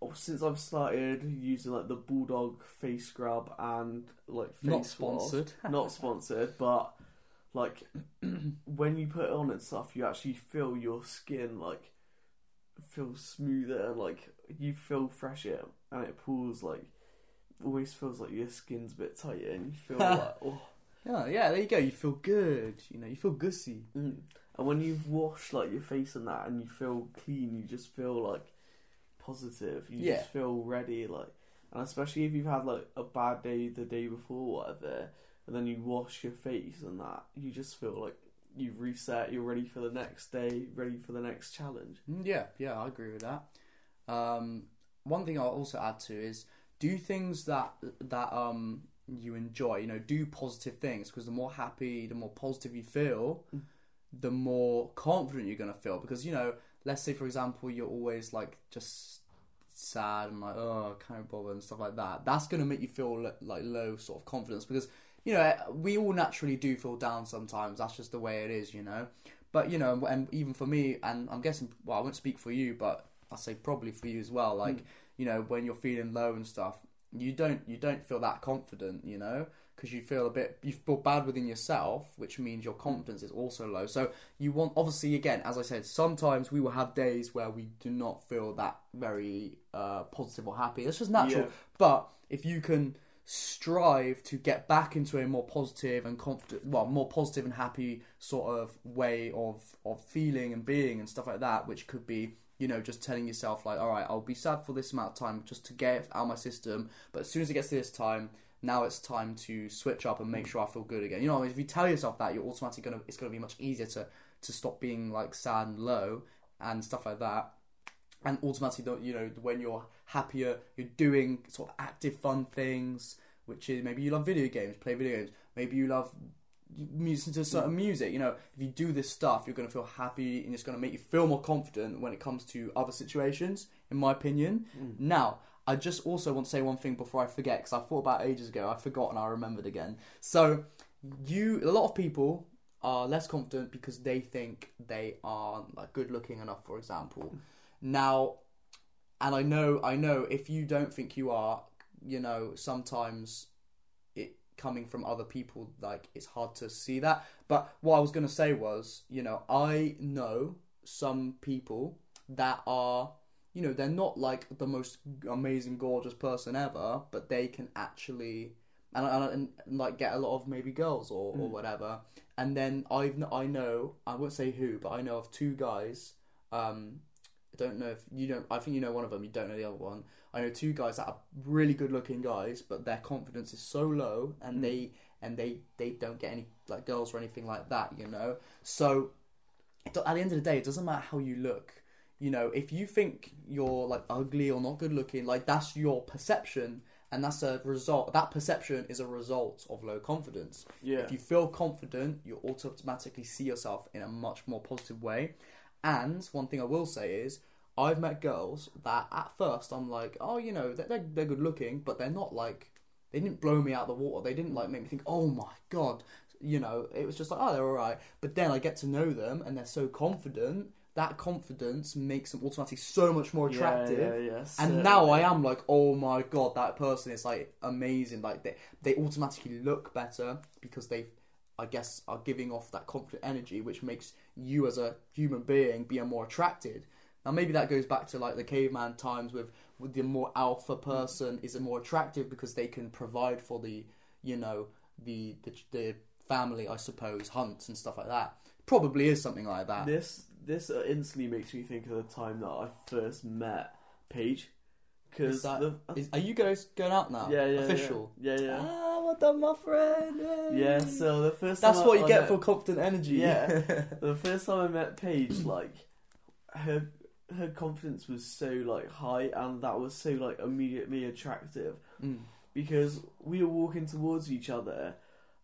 oh, since I've started using like the bulldog face scrub and like face not wash- sponsored. *laughs* not sponsored, but like *clears throat* when you put it on and stuff, you actually feel your skin like feel smoother and like you feel fresher, and it pulls like always feels like your skin's a bit tighter, and you feel *laughs* like oh. Yeah, yeah. There you go. You feel good. You know, you feel gussy. Mm. And when you've washed like your face and that, and you feel clean, you just feel like positive. You Yeah. just feel ready, like, and especially if you've had like a bad day the day before, whatever, and then you wash your face and that, you just feel like you've reset. You're ready for the next day, ready for the next challenge. Mm, Yeah, yeah, I agree with that. Um, one thing I'll also add to is do things that that um you enjoy. You know, do positive things because the more happy, the more positive you feel, Mm. the more confident you're gonna feel. Because you know, let's say for example, you're always like just sad and like oh, I can't bother and stuff like that. That's gonna make you feel like low sort of confidence because you know we all naturally do feel down sometimes. That's just the way it is, you know. But you know, and even for me, and I'm guessing, well, I won't speak for you, but I'll say probably for you as well. Like, Mm. you know, when you're feeling low and stuff, you don't you don't feel that confident, you know, because you feel a bit you feel bad within yourself, which means your confidence is also low. So you want, obviously, again, as I said, sometimes we will have days where we do not feel that very uh, positive or happy. It's just natural. Yeah. But if you can strive to get back into a more positive and confident, well, more positive and happy sort of way of of feeling and being and stuff like that, which could be, you know, just telling yourself like, all right, I'll be sad for this amount of time just to get it out my system, but as soon as it gets to this time. Now it's time to switch up and make sure I feel good again. You know, if you tell yourself that, you're automatically gonna. It's gonna be much easier to to stop being like sad and low and stuff like that and automatically you know when you're happier you're doing sort of active fun things which is maybe you love video games play video games. Maybe you love music to certain music. You know if you do this stuff you're going to feel happy and it's going to make you feel more confident when it comes to other situations in my opinion. Mm. now i just also want to say one thing before i forget because i thought about ages ago i forgot and i remembered again. So you a lot of people are less confident because they think they are like good looking enough for example. Now and i know i know if you don't think you are you know sometimes it coming from other people like it's hard to see that but what i was going to say was you know i know some people that are you know they're not like the most amazing gorgeous person ever but they can actually and, and, and like get a lot of maybe girls or, or Mm. whatever and then I've I know I won't say who but I know of two guys um I don't know if you don't I think you know one of them you don't know the other one. I know two guys that are really good looking guys but their confidence is so low and Mm. they and they they don't get any like girls or anything like that you know? So at the end of the day it doesn't matter how you look. You know if you think you're like ugly or not good looking like that's your perception and that's a result that perception is a result of low confidence. Yeah. if you feel confident you automatically see yourself in a much more positive way and one thing i will say is i've met girls that at first i'm like oh you know they're, they're, they're good looking but they're not like they didn't blow me out the water. They didn't like make me think oh my god you know? It was just like oh they're all right. But then i get to know them and they're so confident that confidence makes them automatically so much more attractive Yeah, yeah, yeah, and now I am like, oh my god, that person is like amazing. Like they they automatically look better because they, I guess, are giving off that confident energy, which makes you as a human being be more attracted. Now maybe that goes back to like the caveman times with with the more alpha person is more attractive because they can provide for the you know the the, the family, I suppose, hunts and stuff like that. Probably is something like that. This this instantly makes me think of the time that I first met Paige. Because Is that- the Is, are you guys going out now? yeah, yeah, Official. Yeah, yeah. Ah, well done, my friend. Yay. Yeah, so the first That's time what I- you I get met- for confident energy. Yeah. *laughs* the first time I met Paige, like her her confidence was so like high, and that was so like immediately attractive Mm. because we were walking towards each other,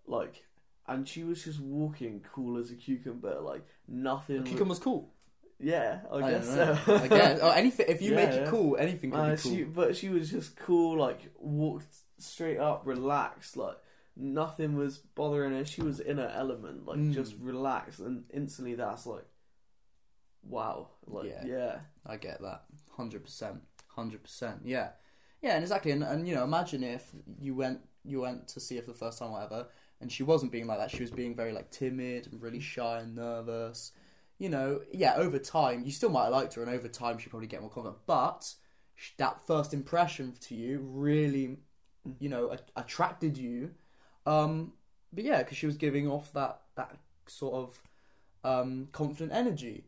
like, and she was just walking cool as a cucumber, like nothing. Cucumber's cool. Yeah, I, I guess so. I guess. Oh, *laughs* anything. If you Yeah, make it yeah. cool, anything can Uh, be cool. she, but she was just cool, like walked straight up relaxed. Like nothing was bothering her. She was in her element, like Mm. just relaxed, and instantly that's like, wow, like Yeah. yeah, I get that. Hundred percent. Hundred percent. Yeah. Yeah, and exactly. And, and you know, imagine if you went you went to see her for the first time, or whatever, and she wasn't being like that. She was being very like timid and really shy and nervous. You know, yeah. Over time, you still might have liked her, and over time, she probably get more confident. But that first impression to you really, you know, a- attracted you. Um, but yeah, because she was giving off that that sort of um, confident energy,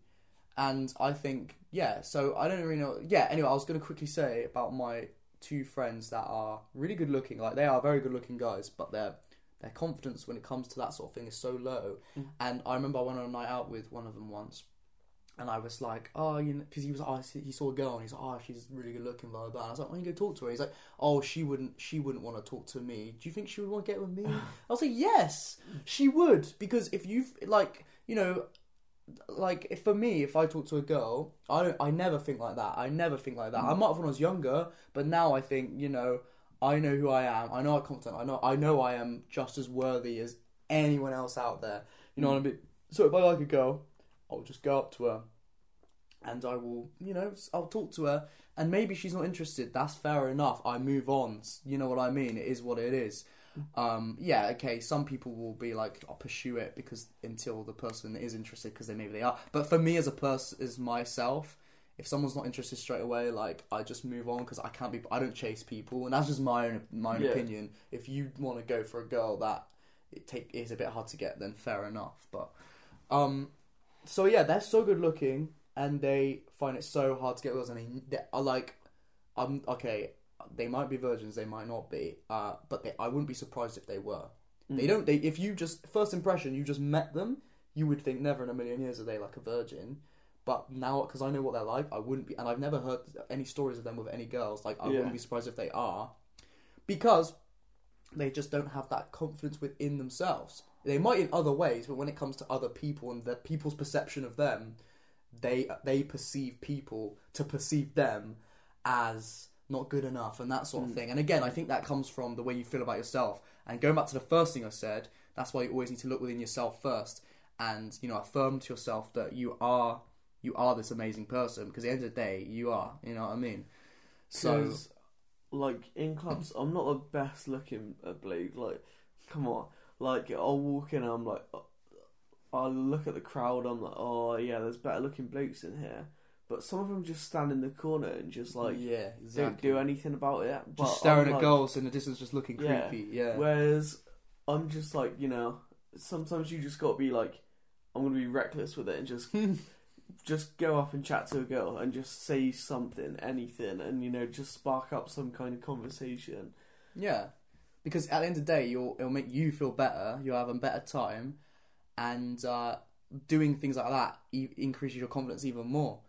and I think yeah. So I don't really know. Yeah. Anyway, I was going to quickly say about my two friends that are really good looking. Like they are very good looking guys, but their their confidence when it comes to that sort of thing is so low. Mm. And I remember I went on a night out with one of them once. And I was like, oh, you know, because he was, oh, he saw a girl and he's like, oh, she's really good looking, blah blah. blah. And I was like, why don't you go talk to her? He's like, oh, she wouldn't, she wouldn't want to talk to me. Do you think she would want to get with me? *laughs* I was like, yes, she would, because if you've like, you know, like if for me, if I talk to a girl, I don't, I never think like that. I never think like that. I might have when I was younger, but now I think, you know, I know who I am. I know I'm competent. I know, I know I am just as worthy as anyone else out there. You know what I mean? So if I like a girl, I'll just go up to her, and I will, you know, I'll talk to her, and maybe she's not interested. That's fair enough. I move on. You know what I mean? It is what it is. Um, yeah, okay. Some people will be like, I'll pursue it because until the person is interested, because they maybe they are. But for me as a person, as myself, if someone's not interested straight away, like I just move on because I can't be. I don't chase people, and that's just my own my own Yeah. opinion. If you want to go for a girl that it take is a bit hard to get, then fair enough. But um, so yeah, they're so good looking, and they find it so hard to get girls, and they, they are like, um, okay, they might be virgins, they might not be, uh, but they, I wouldn't be surprised if they were. Mm. They don't. They if you just first impression, you just met them, you would think never in a million years are they like a virgin. But now, because I know what they're like, I wouldn't be, and I've never heard any stories of them with any girls. Like I Yeah. wouldn't be surprised if they are, because they just don't have that confidence within themselves. They might in other ways, but when it comes to other people and the people's perception of them, they they perceive people to perceive them as not good enough and that sort of Mm. thing. And again, I think that comes from the way you feel about yourself. And going back to the first thing I said, that's why you always need to look within yourself first and you know affirm to yourself that you are you are this amazing person because at the end of the day you are. You know what I mean? So, like in clubs, I'm not the best looking uh, bloke. Like, come on, like I'll walk in, and I'm like, uh, I'll look at the crowd. I'm like, oh yeah, there's better looking blokes in here. But some of them just stand in the corner and just like yeah, don't do anything about it. But just staring I'm at like- girls in the distance, just looking Yeah. creepy. Yeah, Whereas I'm just like, you know, sometimes you just got to be like, I'm gonna be reckless with it and just *laughs* just go up and chat to a girl and just say something, anything, and you know, just spark up some kind of conversation. Yeah, because at the end of the day, you'll it'll make you feel better. You'll have a better time, and uh, doing things like that e- increases your confidence even more.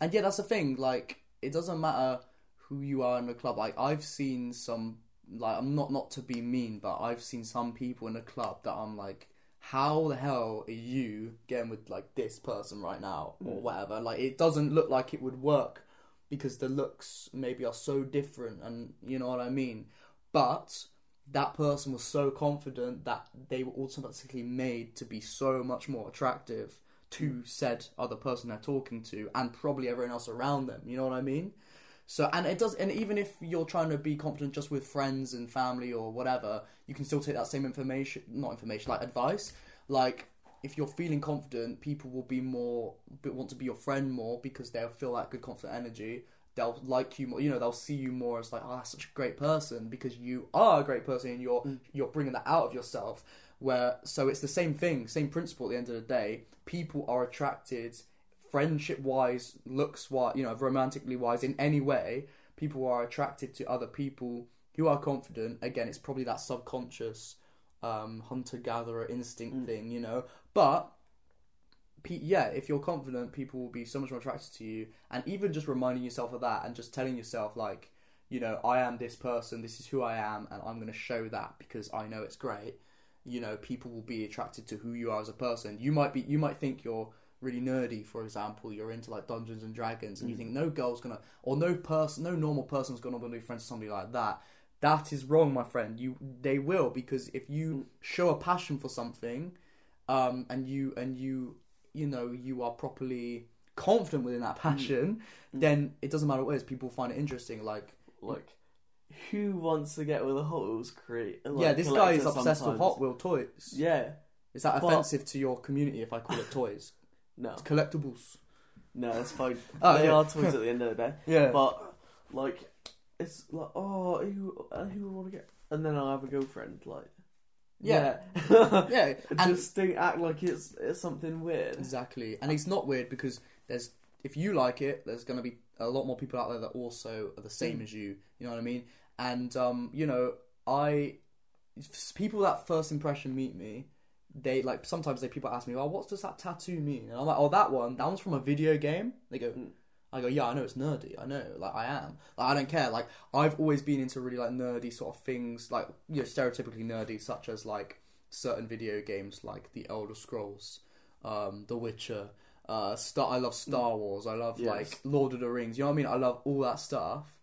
And yeah, that's the thing. Like, it doesn't matter who you are in the club. Like, I've seen some. Like, I'm not not to be mean, but I've seen some people in the club that I'm like, how the hell are you getting with like this person right now or Mm. whatever? Like, it doesn't look like it would work because the looks maybe are so different, and you know what I mean but that person was so confident that they were automatically made to be so much more attractive to said other person they're talking to and probably everyone else around them you know what i mean so and it does and even if you're trying to be confident just with friends and family or whatever you can still take that same information not information like advice like if you're feeling confident people will be more want to be your friend more because they'll feel that good confident energy they'll like you more. You know, they'll see you more as like, oh, that's such a great person because you are a great person and you're Mm. you're bringing that out of yourself. Where so it's the same thing, same principle. At the end of the day, people are attracted, friendship wise, looks wise, you know, romantically wise, in any way. People are attracted to other people who are confident. Again, it's probably that subconscious um, hunter gatherer instinct Mm. thing, you know. But yeah, if you're confident, people will be so much more attracted to you. And even just reminding yourself of that and just telling yourself, like, you know, I am this person, this is who I am, and I'm going to show that because I know it's great. You know, people will be attracted to who you are as a person. You might be, you might think you're really nerdy, for example, you're into like Dungeons and Dragons, and you Mm. think no girl's gonna, or no person, no normal person's gonna want to be friends with somebody like that. that is wrong, my friend. You they will because if Mm. you show a passion for something, um, and you and you you know you are properly confident within that passion, Mm. then it doesn't matter what it is. People find it interesting. Like, Like, who wants to get with a Hot Wheels crate? Like, yeah, this guy is obsessed with? Hot Wheel toys. Yeah, Is that But- offensive to your community if I call it toys? No, It's collectibles. no, it's fine. *laughs* Oh, they yeah. are toys at the end of the day. *laughs* Yeah. But like, it's like, oh, who, who would want to get? And then I'll have a girlfriend. Like, Yeah. yeah, *laughs* yeah. And just don't act like it's it's something weird. Exactly, and it's not weird because there's if you like it, there's going to be a lot more people out there that also are the same Mm. as you. You know what I mean? And um, you know, I people that first impression meet me. They like sometimes they people ask me, "Oh, what does that tattoo mean?" And I'm like, "Oh, that one, that one's from a video game." They go, Mm. I go, "Yeah, I know it's nerdy. I know, like I am. Like I don't care. Like I've always been into really like nerdy sort of things, like you know, stereotypically nerdy, such as like certain video games like The Elder Scrolls, um, The Witcher, uh, Star. I love Star Wars. I love Yes. like Lord of the Rings. You know what I mean? I love all that stuff.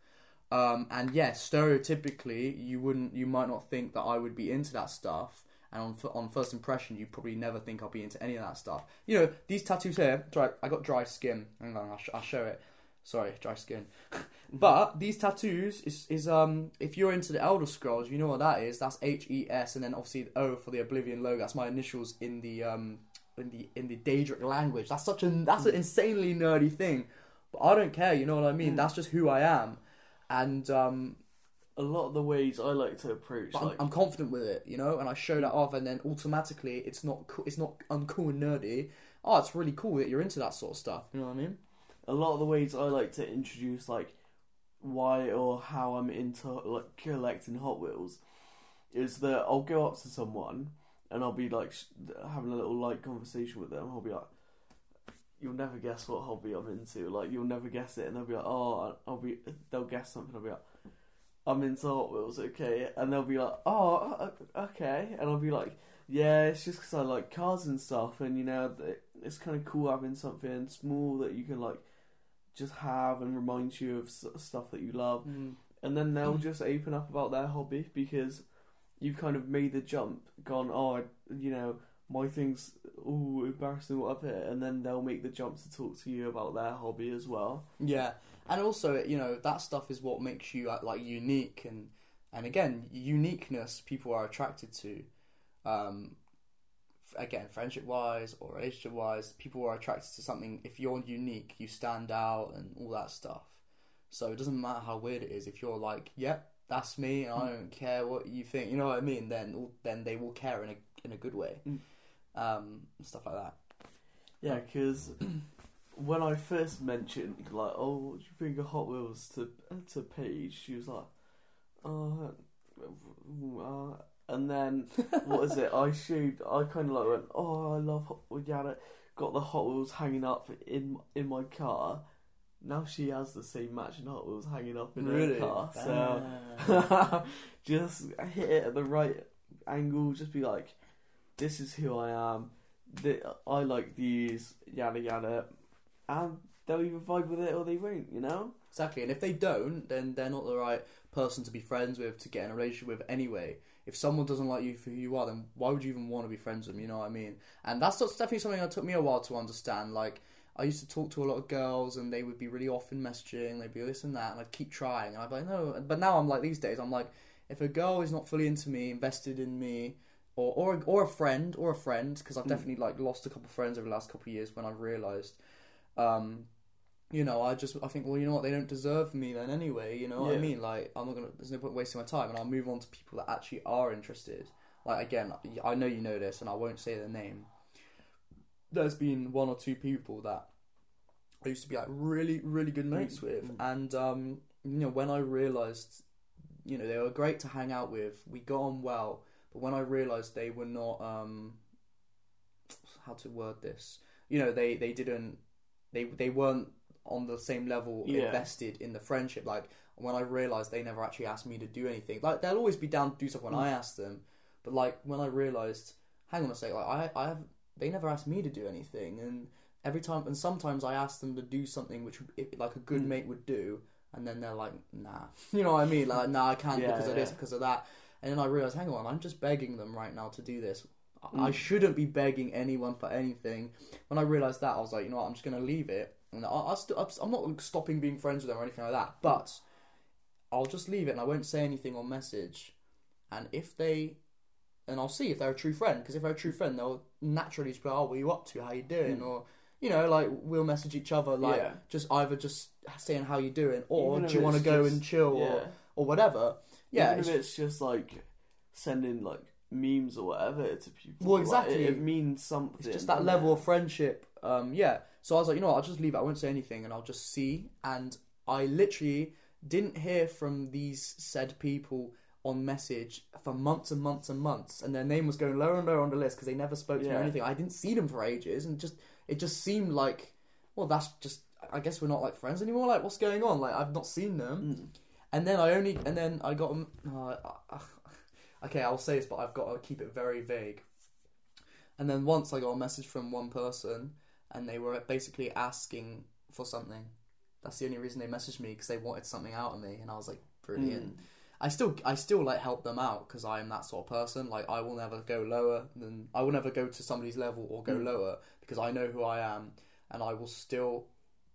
Um, and yes, stereotypically, you wouldn't, you might not think that I would be into that stuff. And on on first impression, you probably never think I'll be into any of that stuff. You know, these tattoos here. Dry, I got dry skin. Hang on, I'll, sh- I'll show it. Sorry, dry skin. *laughs* but these tattoos is is um if you're into the Elder Scrolls, you know what that is. That's H E S, and then obviously the O for the Oblivion logo. That's my initials in the um in the in the Daedric language. That's such a that's an insanely nerdy thing, but I don't care. You know what I mean? Mm. That's just who I am, and um A lot of the ways I like to approach, but I'm, I'm confident with it, you know, and I show that off, and then automatically it's not co- it's not uncool and nerdy. Oh, it's really cool that you're into that sort of stuff. You know what I mean? a lot of the ways I like to introduce like why or how I'm into like collecting Hot Wheels is that I'll go up to someone and I'll be like sh- having a little light conversation with them. I'll be like, "You'll never guess what hobby I'm into. Like you'll never guess it," and they'll be like, "Oh, I'll be." They'll guess something. I'll be like. I'm into Hot Wheels, okay, and they'll be like, "Oh, okay," and I'll be like, "Yeah, it's just because I like cars and stuff, and you know, it's kind of cool having something small that you can like just have and remind you of stuff that you love. Hmm. And then they'll hmm. just open up about their hobby because you've kind of made the jump, gone, oh, I, you know, my thing's ooh embarrassing what I've hit, and then they'll make the jump to talk to you about their hobby as well. Yeah, and also you know that stuff is what makes you uh, like unique, and and again uniqueness people are attracted to. Um, again, friendship wise or relationship wise, people are attracted to something. If you're unique, you stand out, and all that stuff. So it doesn't matter how weird it is. If you're like, yep, that's me, and I don't care what you think. You know what I mean? Then then they will care in a in a good way. Mm. Um, stuff like that. Yeah, because when I first mentioned like, oh, what do you think of Hot Wheels to to Paige, she was like, oh, uh, and then what is it? *laughs* I showed, I kind of like went, oh, I love Hot Wheels. Yeah, got the Hot Wheels hanging up in in my car. Now she has the same matching Hot Wheels hanging up in her car. So *laughs* just hit it at the right angle. Just be like, this is who I am. I like these, yada yada, and they'll either vibe with it or they won't. You know. Exactly, and if they don't, then they're not the right person to be friends with, to get in a relationship with anyway. If someone doesn't like you for who you are, then why would you even want to be friends with them? You know what I mean? And that's, definitely something that took me a while to understand. Like, I used to talk to a lot of girls, and they would be really often messaging, they'd be this and that, and I'd keep trying, and I'd be like, no. But now I'm like, these days, I'm like, if a girl is not fully into me, invested in me, or or, or a friend, or a friend, because I've Mm. definitely like lost a couple of friends over the last couple of years when I've realised. Um, you know, I just I think, well, you know what, they don't deserve me then anyway. You know what I mean? Like, I'm not gonna. There's no point wasting my time, and I'll move on to people that actually are interested. Like again, I know you know this, and I won't say their name. There's been one or two people that I used to be like really, really good mates with, Mm. and um, you know, when I realised, you know, they were great to hang out with, we got on well, but when I realised they were not, um, how to word this, you know, they they didn't, they they weren't on the same level Yeah. invested in the friendship. Like when I realised they never actually asked me to do anything. Like they'll always be down to do stuff when Mm. I ask them, but like when I realised, hang on a sec, like I I have they never asked me to do anything, and every time and sometimes I ask them to do something which like a good Mm. mate would do, and then they're like, nah, *laughs* you know what I mean? Like, nah, I can't Yeah, because of this, because of that. And then I realized, hang on, I'm just begging them right now to do this. I- Mm. I shouldn't be begging anyone for anything. When I realized that, I was like, you know what, I'm just gonna leave it, and I, I still, I'm not stopping being friends with them or anything like that, but I'll just leave it and I won't say anything on message. And if they, and I'll see if they're a true friend, because if they're a true friend, they'll naturally just be, oh, what are you up to? How you doing? Mm. Or you know, like we'll message each other, like Yeah. just either just saying how you doing, or Even do you want to go just- and chill, yeah. or or whatever. Yeah, Even if it's- it's just like sending like memes or whatever to people. Well, like, exactly. it, it means something. It's just that level of friendship. Um, yeah. So I was like, you know what? I'll just leave it. I won't say anything, and I'll just see. And I literally didn't hear from these said people on message for months and months and months, and their name was going lower and lower on the list because they never spoke to me or anything. I didn't see them for ages, and just it just seemed like, well, that's just. I guess we're not like friends anymore. Like, what's going on? Like, I've not seen them. Mm. And then I only, and then I got, uh, okay, I'll say this, but I've got to keep it very vague. And then once I got a message from one person, and they were basically asking for something. That's the only reason they messaged me because they wanted something out of me, and I was like, brilliant. Mm. I still, I still like help them out because I am that sort of person. Like, I will never go lower than, I will never go to somebody's level or go Mm. lower because I know who I am, and I will still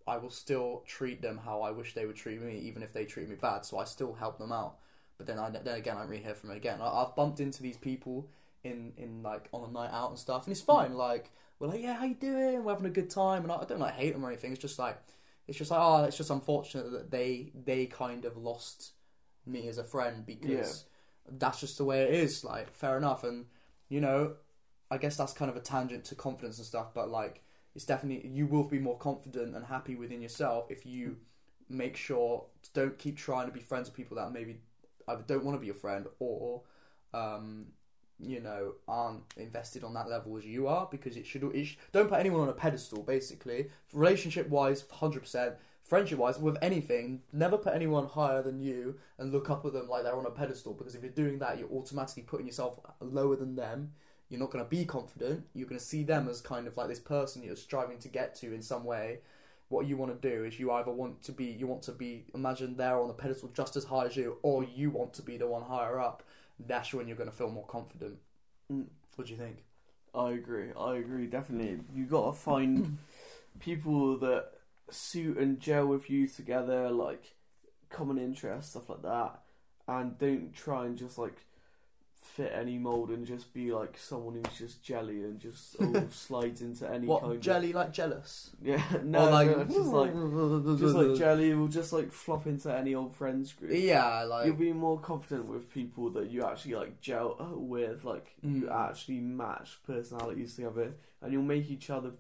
I will still treat them how I wish they would treat me, even if they treat me bad. So I still help them out. But then I then again I don't really hear from them again. I, I've bumped into these people in in like on a night out and stuff, and it's fine. Hmm. Like we're like, yeah, how you doing? We're having a good time, and I, I don't like hate them or anything. It's just like it's just like oh, it's just unfortunate that they they kind of lost me as a friend because that's just the way it is. Like fair enough, and you know, I guess that's kind of a tangent to confidence and stuff. But like it's definitely you will be more confident and happy within yourself if you hmm. make sure don't keep trying to be friends with people that maybe either don't want to be your friend or um, you know aren't invested on that level as you are because it should, it sh- don't put anyone on a pedestal basically relationship wise 100% friendship wise with anything never put anyone higher than you and look up at them like they're on a pedestal because if you're doing that you're automatically putting yourself lower than them you're not going to be confident. You're going to see them as kind of like this person you're striving to get to in some way. What you want to do is you either want to be, you want to be, imagine they're on a pedestal just as high as you, or you want to be the one higher up. That's when you're going to feel more confident. Mm. What do you think? I agree. I agree. Definitely, you got to find *clears throat* people that suit and gel with you together, like common interests, stuff like that, and don't try and just like fit any mold and just be like someone who's just jelly and just *laughs* all slides into any What kind jelly like jealous? of yeah *laughs* no, Or like, no just *laughs* like just like jelly will just like flop into any old friends group. yeah, like You'll be more confident with people that you actually like gel with, like you Mm. actually match personalities together, and you'll make each other,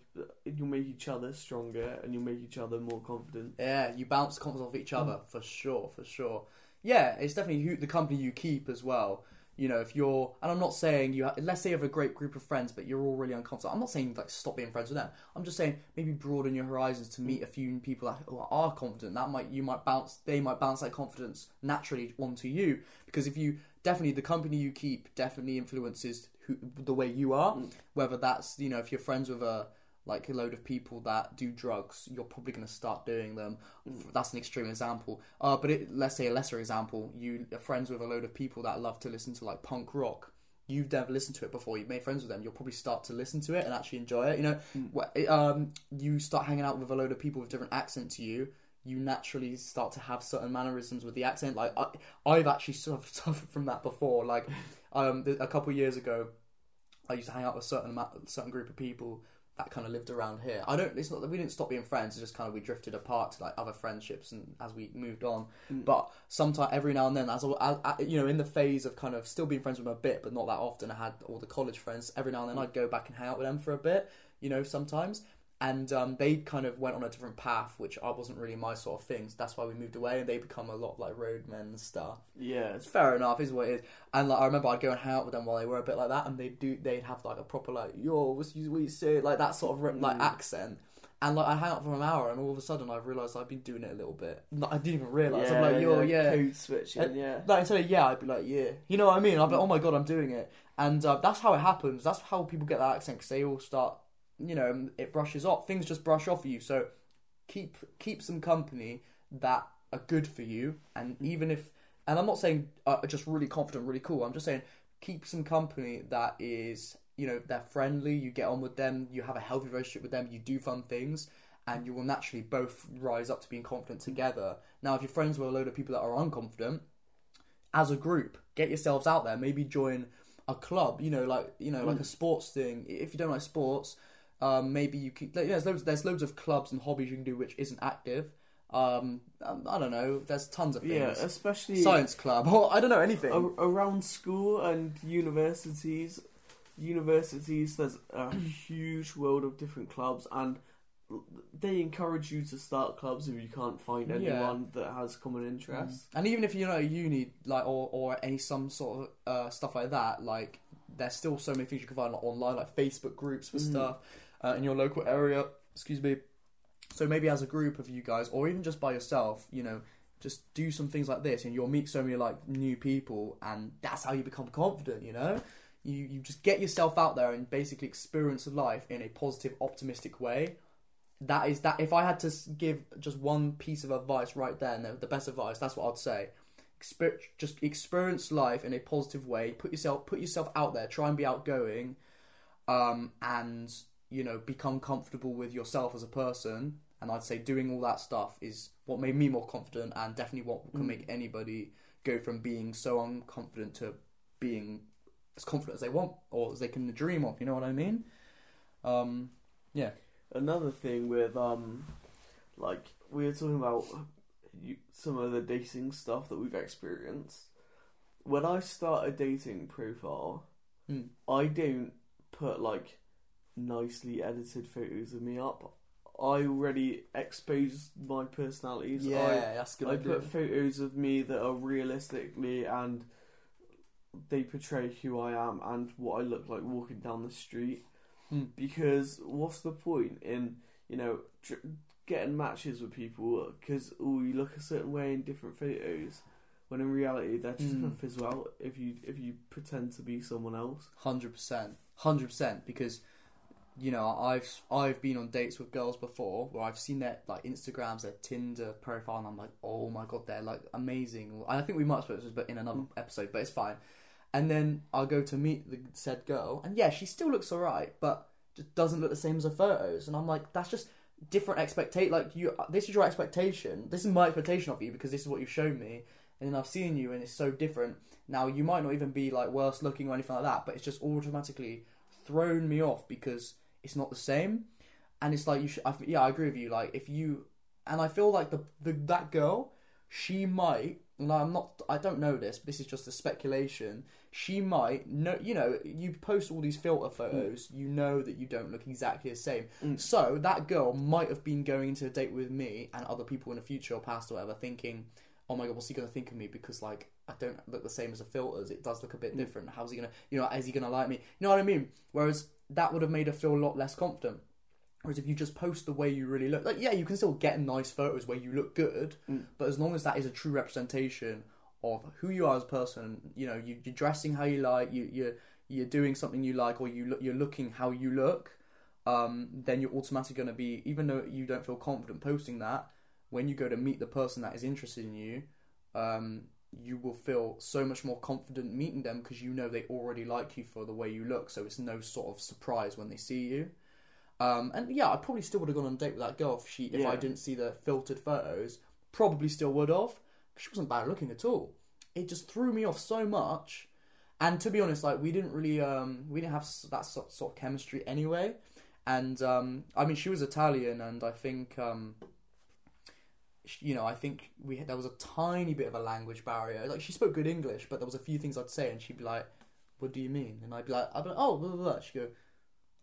you'll make each other stronger, and you'll make each other more confident. Yeah, you bounce confidence off each Mm. other for sure, for sure. Yeah, it's definitely who, the company you keep as well. You know, if you're, and I'm not saying you, ha- let's say you have a great group of friends, but you're all really uncomfortable. I'm not saying like stop being friends with them. I'm just saying maybe broaden your horizons to meet a few people that are confident. That might you might bounce, they might bounce that confidence naturally onto you because if you definitely the company you keep definitely influences who the way you are. Mm. Whether that's you know if you're friends with a like a load of people that do drugs, you're probably going to start doing them. Mm. That's an extreme example. Uh, but it, let's say a lesser example. You are friends with a load of people that love to listen to like punk rock. You've never listened to it before. You've made friends with them. You'll probably start to listen to it and actually enjoy it. You know, Mm. Um, you start hanging out with a load of people with different accent to you. You naturally start to have certain mannerisms with the accent. Like I, I've actually sort of *laughs* suffered from that before. Like um, a couple of years ago, I used to hang out with a certain amount, a certain group of people that kind of lived around here. I don't. It's not that we didn't stop being friends. It's just kind of we drifted apart to like other friendships, and as we moved on. Mm. But sometimes, every now and then, as, I, I, you know, in the phase of kind of still being friends with them a bit, but not that often. I had all the college friends. Every now and then, I'd go back and hang out with them for a bit. You know, sometimes. And um, they kind of went on a different path, which I wasn't really my sort of things. That's why we moved away, and they become a lot like roadmen and stuff. Yeah, It's fair enough, is what it is. And like I remember, I'd go and hang out with them while they were a bit like that, and they'd do, they'd have like a proper like, yo, what's you, what you say, like that sort of like Mm. accent. And like I hang out for an hour, and all of a sudden I've realised I've been doing it a little bit. No, I didn't even realise. yeah, I'm like, yo, yeah. code switching, yeah. Like instead of yeah, I'd be like, yeah. You know what I mean? I'd be like, oh my god, I'm doing it. And uh, that's how it happens. That's how people get that accent because they all start, you know, it brushes off. Things just brush off you. So keep keep some company that are good for you, and even if, and I'm not saying uh, just really confident, really cool. I'm just saying keep some company that is, you know, they're friendly. You get on with them. You have a healthy relationship with them. You do fun things. And you will naturally both rise up to being confident together. Now, if you're friends with a load of people that are unconfident, as a group, get yourselves out there. Maybe join a club. You know, like you know, like a sports thing. If you don't like sports, um, maybe you can. like, There's loads. There's loads of clubs and hobbies you can do which isn't active. Um, um, I don't know. There's tons of things. Yeah, especially Science club. *laughs* Or I don't know anything. a- around school and universities. Universities, there's a *clears throat* huge world of different clubs, and they encourage you to start clubs if you can't find Yeah. anyone that has common interests. And even if you're not at uni, like or or any some sort of uh, stuff like that, like there's still so many things you can find online, like Facebook groups for Mhm. stuff uh, in your local area. Excuse me. So maybe as a group of you guys, or even just by yourself, you know, just do some things like this, and you'll meet so many like new people, and that's how you become confident. You know, you you just get yourself out there and basically experience life in a positive, optimistic way. That is that. If I had to give just one piece of advice right there, the- best advice, that's what I'd say. Just experience life in a positive way. Put yourself put yourself out there. Try and be outgoing, um, and you know become comfortable with yourself as a person. And I'd say doing all that stuff is what made me more confident, and definitely what can Mm. make anybody go from being so unconfident to being as confident as they want or as they can dream of. You know what I mean? Um, yeah. Another thing with um, like we were talking about some of the dating stuff that we've experienced. When I start a dating profile, Hmm. I don't put like nicely edited photos of me up. I already expose my personalities. Yeah, that's I, I good. idea. put photos of me that are realistically and they portray who I am and what I look like walking down the street. Hmm. Because what's the point in you know tr- getting matches with people because oh you look a certain way in different photos when in reality they're just Hmm. gonna fizzle out if you if you pretend to be someone else. Hundred percent, hundred percent. Because you know, I've I've been on dates with girls before where I've seen their like Instagrams, their Tinder profile, and I'm like, oh my god, they're like amazing. I think we might about this in another Mm. episode, but it's fine. And then I'll go to meet the said girl, and yeah, she still looks alright, but just doesn't look the same as her photos. And I'm like, that's just different expectation. Like you, this is your expectation. This is my expectation of you because this is what you've shown me, and then I've seen you, and it's so different. Now you might not even be like worse looking or anything like that, but it's just automatically thrown me off because it's not the same. And it's like you should. I, yeah, I agree with you. Like if you, and I feel like the, the that girl, she might. And I'm not. I don't know this. But this is just a speculation. She might know. You know, you post all these filter photos. You know that you don't look exactly the same. Mm. So that girl might have been going into a date with me and other people in the future or past or whatever, thinking, "Oh my god, what's he gonna think of me?" Because like I don't look the same as the filters. It does look a bit Mm. different. How's he gonna? You know, is he gonna like me? You know what I mean? Whereas that would have made her feel a lot less confident. Whereas if you just post the way you really look, like yeah, you can still get nice photos where you look good, Mm. but as long as that is a true representation of who you are as a person, you know, you, you're dressing how you like, you you're you're doing something you like, or you look, you're looking how you look, um, then you're automatically going to be, even though you don't feel confident posting that, when you go to meet the person that is interested in you, um, you will feel so much more confident meeting them because you know they already like you for the way you look. So it's no sort of surprise when they see you. Um, and yeah, I probably still would have gone on a date with that girl if she if I didn't see the filtered photos. Probably still would have. She wasn't bad looking at all. It just threw me off so much. And to be honest, like we didn't really um, we didn't have s- that sort, sort of chemistry anyway. And um, I mean, she was Italian, and I think um, you know, I think we had, there was a tiny bit of a language barrier. Like she spoke good English, but there was a few things I'd say, and she'd be like, "What do you mean?" And I'd be like, "I'd be like, oh, blah, blah, blah." She'd go,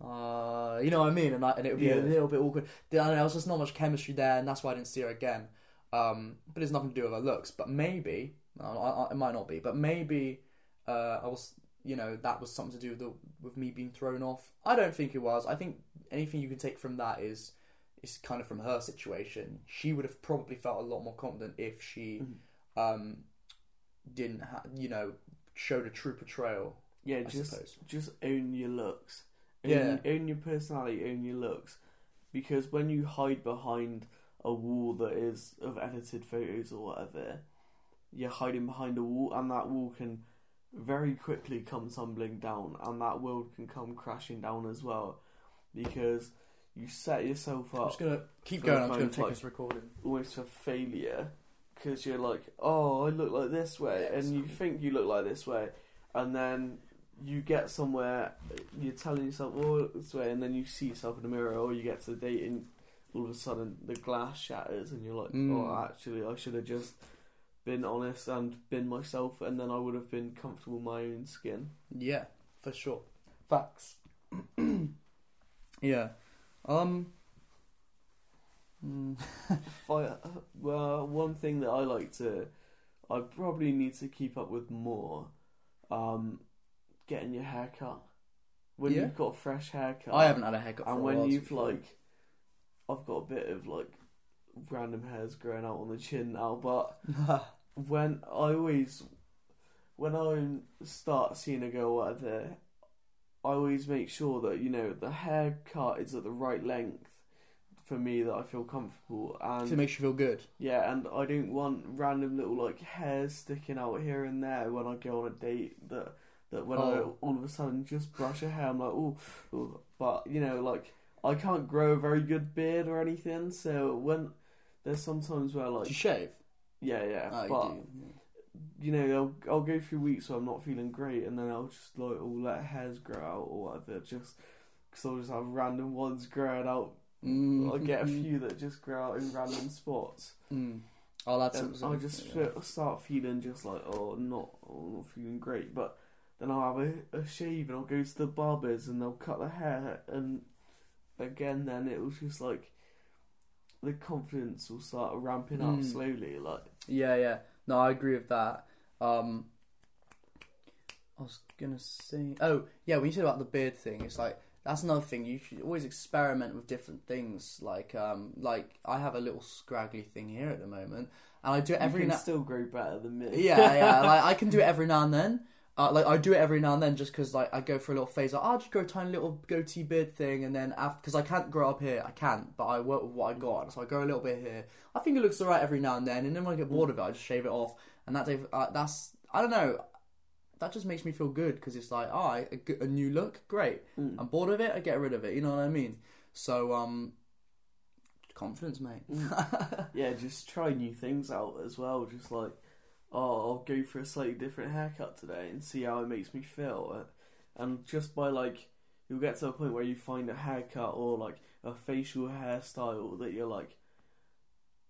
"Uh, you know what I mean?" And I, and it would be a little bit awkward. There there was just not much chemistry there, and that's why I didn't see her again. Um, but it's nothing to do with her looks. But maybe I, I, it might not be, but maybe uh, I was, you know, that was something to do with the, with me being thrown off. I don't think it was. I think anything you can take from that is is kind of from her situation. She would have probably felt a lot more confident if she Mhm. um, didn't, ha- you know, showed a true portrayal. Yeah, I just suppose. just own your looks. Own, Yeah. own your personality, own your looks. Because when you hide behind a wall that is of edited photos or whatever, you're hiding behind a wall, and that wall can very quickly come tumbling down, and that world can come crashing down as well, because you set yourself up. I'm just gonna keep going. I'm just gonna take like- this recording. almost for failure because you're like, oh, I look like this way, Yeah, and you think you look like this way, and then you get somewhere, you're telling yourself, oh, this way, and then you see yourself in the mirror, or you get to the date, and all of a sudden the glass shatters, and you're like, Mm. oh, actually, I should have just been honest and been myself, and then I would have been comfortable in my own skin. Yeah, for sure. Facts. *clears throat* yeah. Um. *laughs* mm, Fi- well, one thing that I like to, I probably need to keep up with more, um, getting your hair cut. When Yeah. you've got a fresh haircut, I haven't had a haircut for and a when you've fair. like, I've got a bit of like random hairs growing out on the chin now, but *laughs* when I always, when I start seeing a girl whatever, I always make sure that you know the haircut is at the right length for me that I feel comfortable and it makes you feel good. yeah, and I don't want random little like hairs sticking out here and there when I go on a date. That that when Oh. I all of a sudden just brush a hair, I'm like, oh, but you know, like I can't grow a very good beard or anything. So when there's sometimes where Do like you shave? yeah, yeah, Oh, you but do, yeah. You know, I'll I'll go through weeks where I'm not feeling great, and then I'll just like all let hairs grow out or whatever, just because I'll just have random ones growing out. Mm. I get a few that just grow out in random spots. Mm. I'll add some. I just yeah. start feeling just like oh not oh, not feeling great, but then I'll have a, a shave and I'll go to the barbers and they'll cut the hair and again then it was just like the confidence will start ramping up Mm. slowly like Yeah, yeah. No, I agree with that. Um, I was gonna say, oh yeah, when you said about the beard thing, it's like that's another thing. You should always experiment with different things. Like, um, like I have a little scraggly thing here at the moment, and I do it every you can now. still grow better than me yeah, yeah. *laughs* Like I can do it every now and then. Uh, like I do it every now and then just because like I go for a little phase. Like, I'll just grow a tiny little goatee beard thing, and then after because I can't grow up here, I can't. But I work with what I got, so I grow a little bit here. I think it looks alright every now and then, and then when I get bored of it, I just shave it off. And that uh, that's I don't know. That just makes me feel good because it's like, alright, a, new look, great. Mm. I'm bored of it, I get rid of it. You know what I mean? So um, confidence, mate. *laughs* yeah just try new things out as well just like oh I'll go for a slightly different haircut today and see how it makes me feel Uh, and just by like you'll get to a point where you find a haircut or like a facial hairstyle that you're like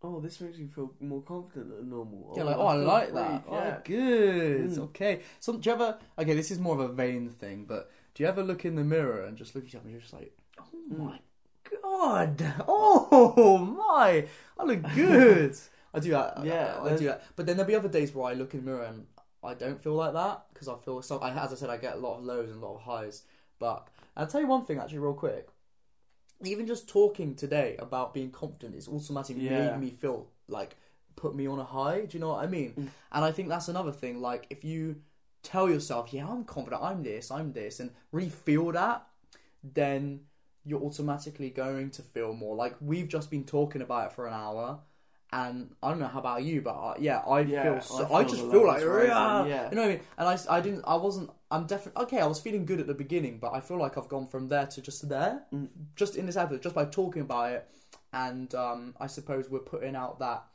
oh this makes me feel more confident than normal Yeah, like, oh, I like great, that. yeah. Oh, good. Mm. Okay. So, do you ever? Okay, this is more of a vain thing, but do you ever look in the mirror and just look at yourself and you're just like, oh Mm. my god, *laughs* oh my, I look good. I do that. *laughs* Yeah, I, I do that. But then there'll be other days where I look in the mirror and I don't feel like that because I feel so. I, as I said, I get a lot of lows and a lot of highs. But I'll tell you one thing actually, real quick. Even just talking today about being confident is automatically Yeah. made me feel like put me on a high. Do you know what I mean? Mm. And I think that's another thing. Like if you tell yourself, "Yeah, I'm confident. I'm this. I'm this," and really feel that, then you're automatically going to feel more. Like we've just been talking about it for an hour. And I don't know how about you, but uh, yeah, I Yeah, feel so. I I, just feel like, yeah. you know what I mean. And I, I didn't, I wasn't. I'm definitely okay. I was feeling good at the beginning, but I feel like I've gone from there to just there, Mm. just in this episode, just by talking about it. And um, I suppose we're putting out that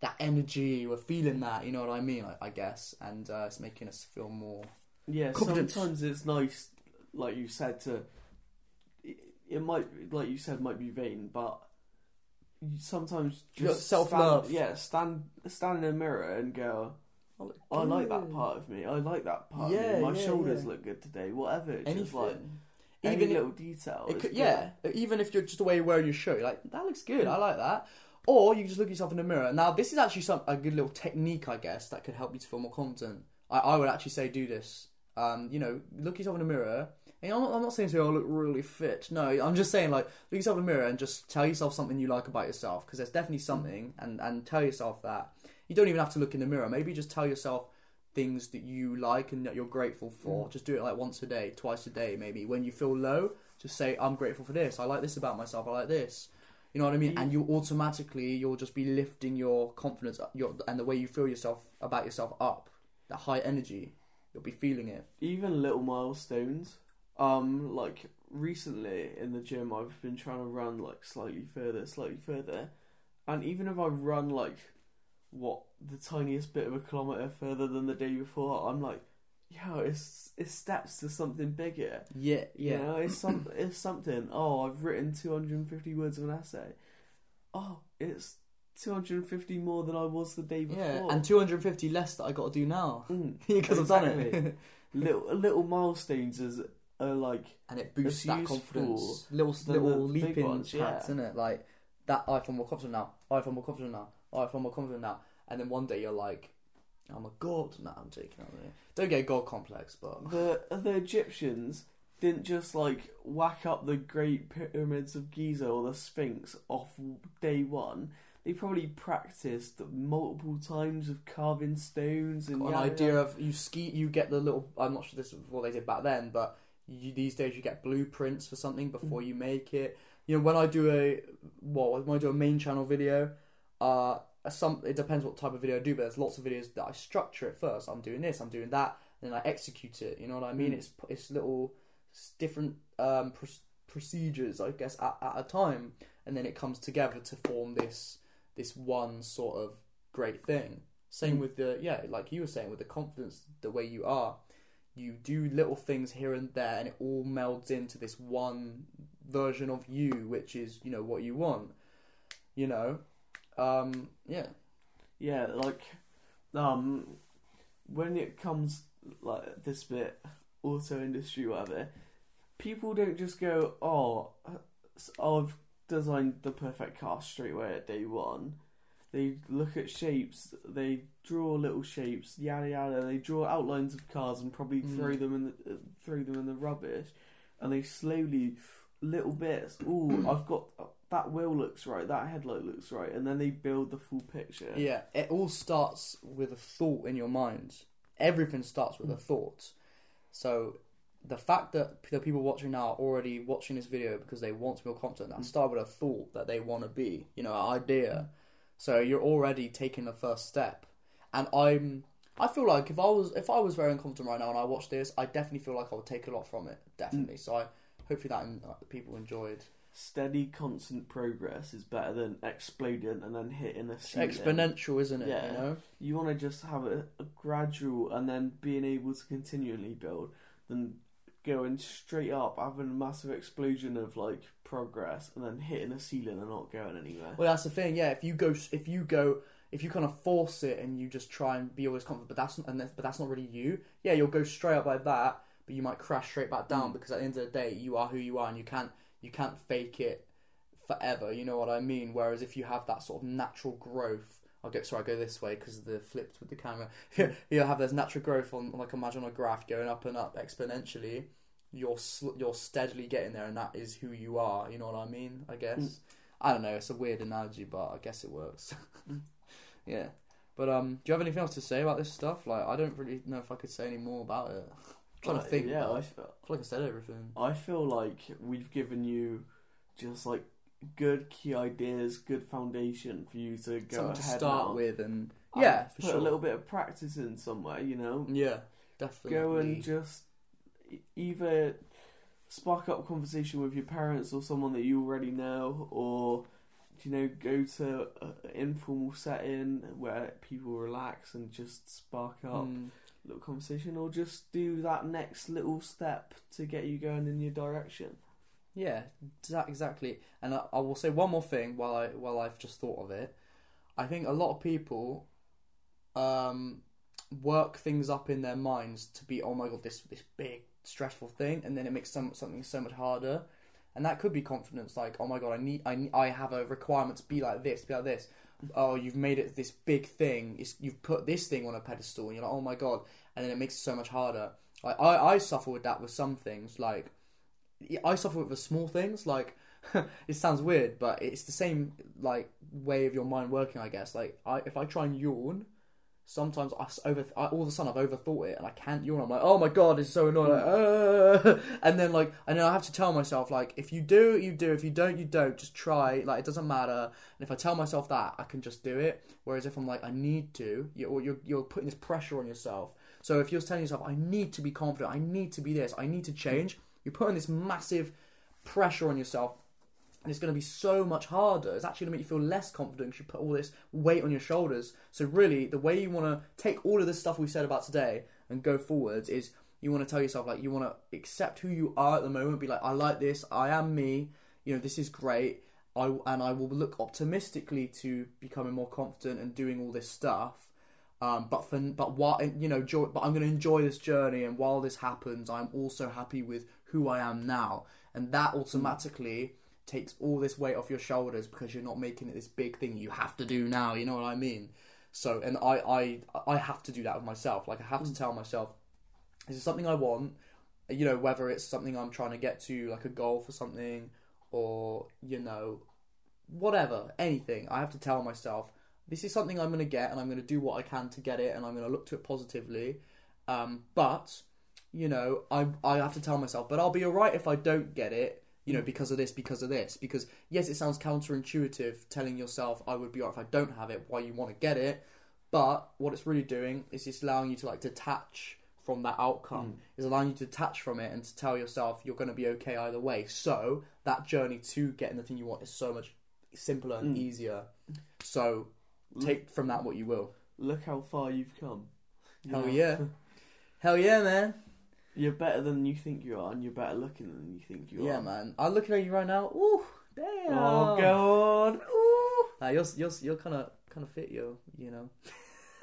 that energy. We're feeling that. You know what I mean? I, I guess, and uh, it's making us feel more. Yeah, Confidence. sometimes it's nice, like you said, to. It, it might, like you said, might be vain, but you sometimes just self-love. Yeah, stand stand in a mirror and go. I like that part of me. I like that part. of Yeah, me. My yeah, shoulders yeah. look good today. Whatever. It's Anything. just like Even any little detail. It could, yeah, even if you're just the way you wear your shirt, you're like that looks good. I like that. Or you can just look at yourself in the mirror. Now, this is actually some a good little technique, I guess, that could help you to feel more confident. I, I would actually say do this. Um, you know, look yourself in the mirror. And I'm not, I'm not saying to you, I look really fit. No, I'm just saying like look yourself in the mirror and just tell yourself something you like about yourself because there's definitely something, and and tell yourself that. You don't even have to look in the mirror. Maybe just tell yourself things that you like and that you're grateful for. Just do it like once a day, twice a day, maybe. When you feel low, just say, I'm grateful for this. I like this about myself. I like this. You know what I mean? And you automatically you'll just be lifting your confidence, up, your and the way you feel yourself about yourself up. That high energy, you'll be feeling it. even little milestones. Um, like recently in the gym, I've been trying to run like slightly further, slightly further, and even if I run like what the tiniest bit of a kilometer further than the day before, I'm like, yeah, it's it's steps to something bigger. Yeah, You know, it's some *clears throat* it's something. Oh, I've written 250 words of an essay. Oh, it's 250 more than I was the day before. yeah, and 250 less that I got to do now Mm, *laughs* because I've done it. *laughs* little little milestones is are like and it boosts that confidence. Little little leaping ones, chats, yeah. isn't it? Like that. I feel more confident now. I feel more confident now. I feel more confident now. And then one day you're like, I'm a god. Nah, I'm taking out there. Don't get a god complex, but the the Egyptians didn't just like whack up the Great Pyramids of Giza or the Sphinx off day one. They probably practiced multiple times of carving stones and an yada, idea yada. of you ski. You get the little. I'm not sure this is what they did back then, but you, these days you get blueprints for something Mm. before you make it. You know, when I do a what when I do a main channel video, uh, some it depends what type of video I do, but there's lots of videos that I structure it first. I'm doing this, I'm doing that, and then I execute it. You know what I mean? Mm. It's it's little s- different um, pr- procedures, I guess, at, at a time, and then it comes together to form this this one sort of great thing. Same Mm. with the yeah, like you were saying, with the confidence, the way you are, you do little things here and there, and it all melds into this one version of you, which is you know what you want. You know, um, yeah, Yeah, like um when it comes like this bit auto industry whatever, people don't just go, "Oh, I've designed the perfect car straight away at day one." They look at shapes, they draw little shapes, yada yada. They draw outlines of cars and probably Mm. throw them in the uh, throw them in the rubbish, and they slowly, little bits. Ooh, I've got that wheel looks right, that headlight looks right, and then they build the full picture. yeah. It all starts with a thought in your mind. Everything starts with a mm. thought. So the fact that the people watching now are already watching this video because they want to feel confident, that mm. started with a thought that they want to be, you know, an idea. Mm. So you're already taking the first step. And I'm I feel like if I was if I was very unconfident right now and I watched this, I definitely feel like I would take a lot from it. Definitely. So I hopefully that uh, people enjoyed. Steady, constant progress is better than exploding and then hitting a ceiling. Exponential, isn't it? Yeah. You know? You want to just have a, a gradual and then being able to continually build than going straight up, having a massive explosion of like progress and then hitting a ceiling and not going anywhere. Well, that's the thing. Yeah, if you go, if you go, if you kind of force it and you just try and be always confident, but that's and that's, but that's not really you. Yeah, you'll go straight up like that, but you might crash straight back down Mm. because at the end of the day, you are who you are, and you can't you can't fake it forever. You know what I mean? Whereas if you have that sort of natural growth. I'll go. Sorry, I go this way because of the flipped with the camera. *laughs* You'll have this natural growth on, like imagine a graph going up and up exponentially. You're sl- you're steadily getting there, and that is who you are. You know what I mean? I guess. Mm. I don't know. It's a weird analogy, but I guess it works. *laughs* yeah. But um, do you have anything else to say about this stuff? Like, I don't really know if I could say any more about it. Trying Uh, to think. Yeah, I I feel, feel like I said everything. I feel like we've given you just like good key ideas, good foundation for you to go Something to ahead start now. with, and yeah, for put sure. a little bit of practice in somewhere, you know. Yeah, definitely. Go and just either spark up conversation with your parents or someone that you already know, or you know, go to an informal setting where people relax and just spark up Mm. Little conversation, or just do that next little step to get you going in your direction. Yeah, exa- exactly. And I, I will say one more thing while I while I've just thought of it. I think a lot of people um, work things up in their minds to be oh my god this this big stressful thing, and then it makes some something so much harder. And that could be confidence, like oh my god, I need I I have a requirement to be like this, be like this. Oh, you've made it this big thing. It's, you've put this thing on a pedestal, and you're like, oh my god, and then it makes it so much harder. I, I suffer with that with some things. Like I suffer with the small things. Like *laughs* it sounds weird, but it's the same like way of your mind working. I guess. Like I, if I try and yawn, sometimes I over I, all of a sudden I've overthought it and I can't yawn. I'm like, oh my god, it's so annoying. And then like, and then I have to tell myself like, if you do, you do. If you don't, you don't. Just try. Like it doesn't matter. And if I tell myself that, I can just do it. Whereas if I'm like, I need to, you're you're, you're putting this pressure on yourself. So if you're telling yourself, I need to be confident, I need to be this, I need to change, you're putting this massive pressure on yourself and it's going to be so much harder. It's actually going to make you feel less confident because you put all this weight on your shoulders. So really, the way you want to take all of this stuff we said about today and go forwards is you want to tell yourself like you want to accept who you are at the moment. Be like, I like this. I am me. You know, this is great. I and I will look optimistically to becoming more confident and doing all this stuff. Um, but for but what you know, joy, but I'm going to enjoy this journey, and while this happens, I'm also happy with who I am now, and that automatically takes all this weight off your shoulders because you're not making it this big thing you have to do now. You know what I mean? So, and I I I have to do that with myself. Like I have to tell myself, this is something I want. You know, whether it's something I'm trying to get to, like a goal for something, or you know, whatever, anything. I have to tell myself this is something I'm going to get, and I'm going to do what I can to get it, and I'm going to look to it positively. Um, but you know, I I have to tell myself, but I'll be alright if I don't get it. You know, because of this, because of this. Because yes, it sounds counterintuitive telling yourself I would be alright if I don't have it. Why you want to get it? But what it's really doing is it's allowing you to like detach from that outcome. It's allowing you to detach from it and to tell yourself you're going to be okay either way. So that journey to getting the thing you want is so much simpler and Mm. easier. So take from that what you will. Look how far you've come. Hell yeah. Hell yeah, man. You're better than you think you are, and you're better looking than you think you are. Yeah, man. I'm looking at you right now. Ooh, damn. Oh god. Ooh. Nah, you're you're you're kind of kind of fit, yo. You know.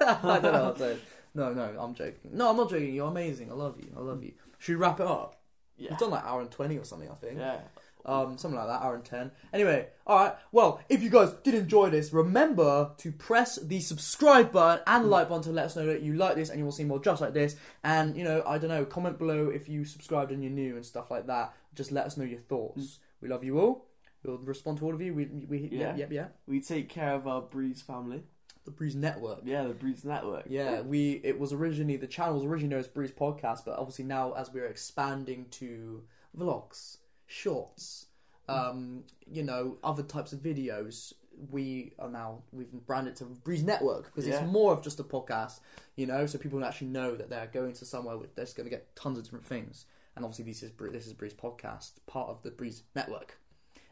*laughs* I don't know what to say. No, no, I'm joking. No, I'm not joking. You're amazing. I love you. I love you. Should we wrap it up? Yeah. We've done like hour and twenty or something. I think. Yeah. Um, something like that, hour and ten. Anyway, alright, well, if you guys did enjoy this, remember to press the subscribe button and the like button to let us know that you like this and you will see more just like this. And, you know, I don't know, comment below if you subscribed and you're new and stuff like that. Just let us know your thoughts. We love you all. We'll respond to all of you. We, we, Yeah. yep, yep, yeah. We take care of our Breeze family. The Breeze Network. Yeah, the Breeze Network. Yeah, we it was originally the channel was originally known as Breeze Podcast, but obviously now as we're expanding to vlogs, shorts, um, you know, other types of videos, we are now we've branded to Breeze Network because Yeah. it's more of just a podcast, you know, so people actually know that they're going to somewhere with that's going to get tons of different things. And obviously, this is Bre- this is Breeze Podcast, part of the Breeze Network,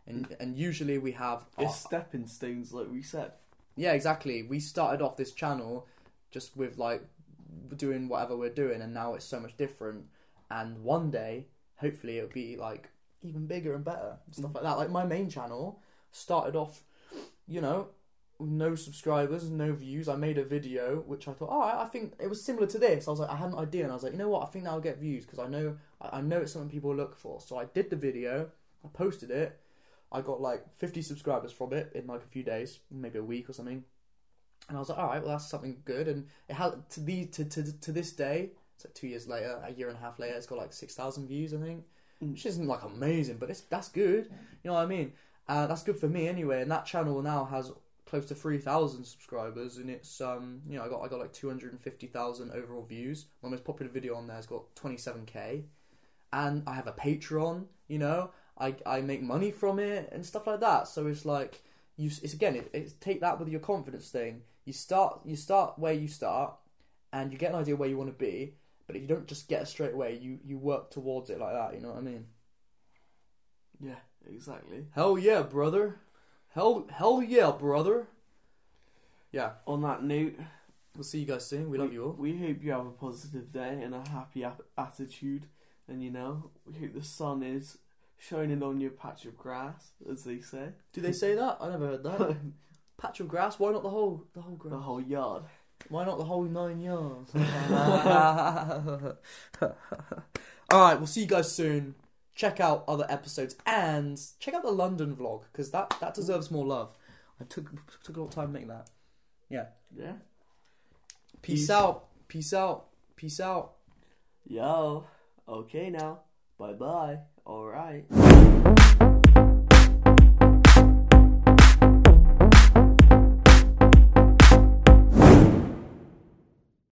and and usually we have It's our- stepping stones, like we said. yeah, exactly. We started off this channel just with like doing whatever we're doing, and now it's so much different. And one day, hopefully, it'll be like even bigger and better and stuff mm. like that. Like my main channel started off, you know, with no subscribers, no views. I made a video which I thought, all right, I think it was similar to this. I was like, I had an idea, and I was like, you know what, I think that'll get views because I know I know it's something people look for. So I did the video, I posted it. I got like 50 subscribers from it in like a few days, maybe a week or something. And I was like, all right, well that's something good. And it had to the to to, to this day, it's like two years later, a year and a half later, it's got like 6,000 views, I think, Mm. which isn't like amazing, but it's that's good. You know what I mean? Uh, that's good for me anyway. And that channel now has close to 3,000 subscribers, and it's um you know I got I got like 250,000 overall views. My most popular video on there has got 27k, and I have a Patreon. You know, I I make money from it and stuff like that. So it's like you. It's again, it, it's take that with your confidence thing. You start you start where you start, and you get an idea where you want to be. But if you don't just get it straight away. You you work towards it like that. You know what I mean? Yeah, exactly. Hell yeah, brother. Hell hell yeah, brother. Yeah, On that note, we'll see you guys soon. We love you all. We hope you have a positive day and a happy ap- attitude. And you know, we hope the sun is shining on your patch of grass, as they say. Do they say that? I never heard that. *laughs* Patch of grass. Why not the whole the whole grass? the whole yard. Why not the whole nine yards? *laughs* *laughs* All right, we'll see you guys soon. Check out other episodes and check out the London vlog because that that deserves more love. I took took a lot of time making that. Yeah. Yeah. Peace, Peace. out. Peace out. Peace out. Yo. Okay now. Bye bye. Alright.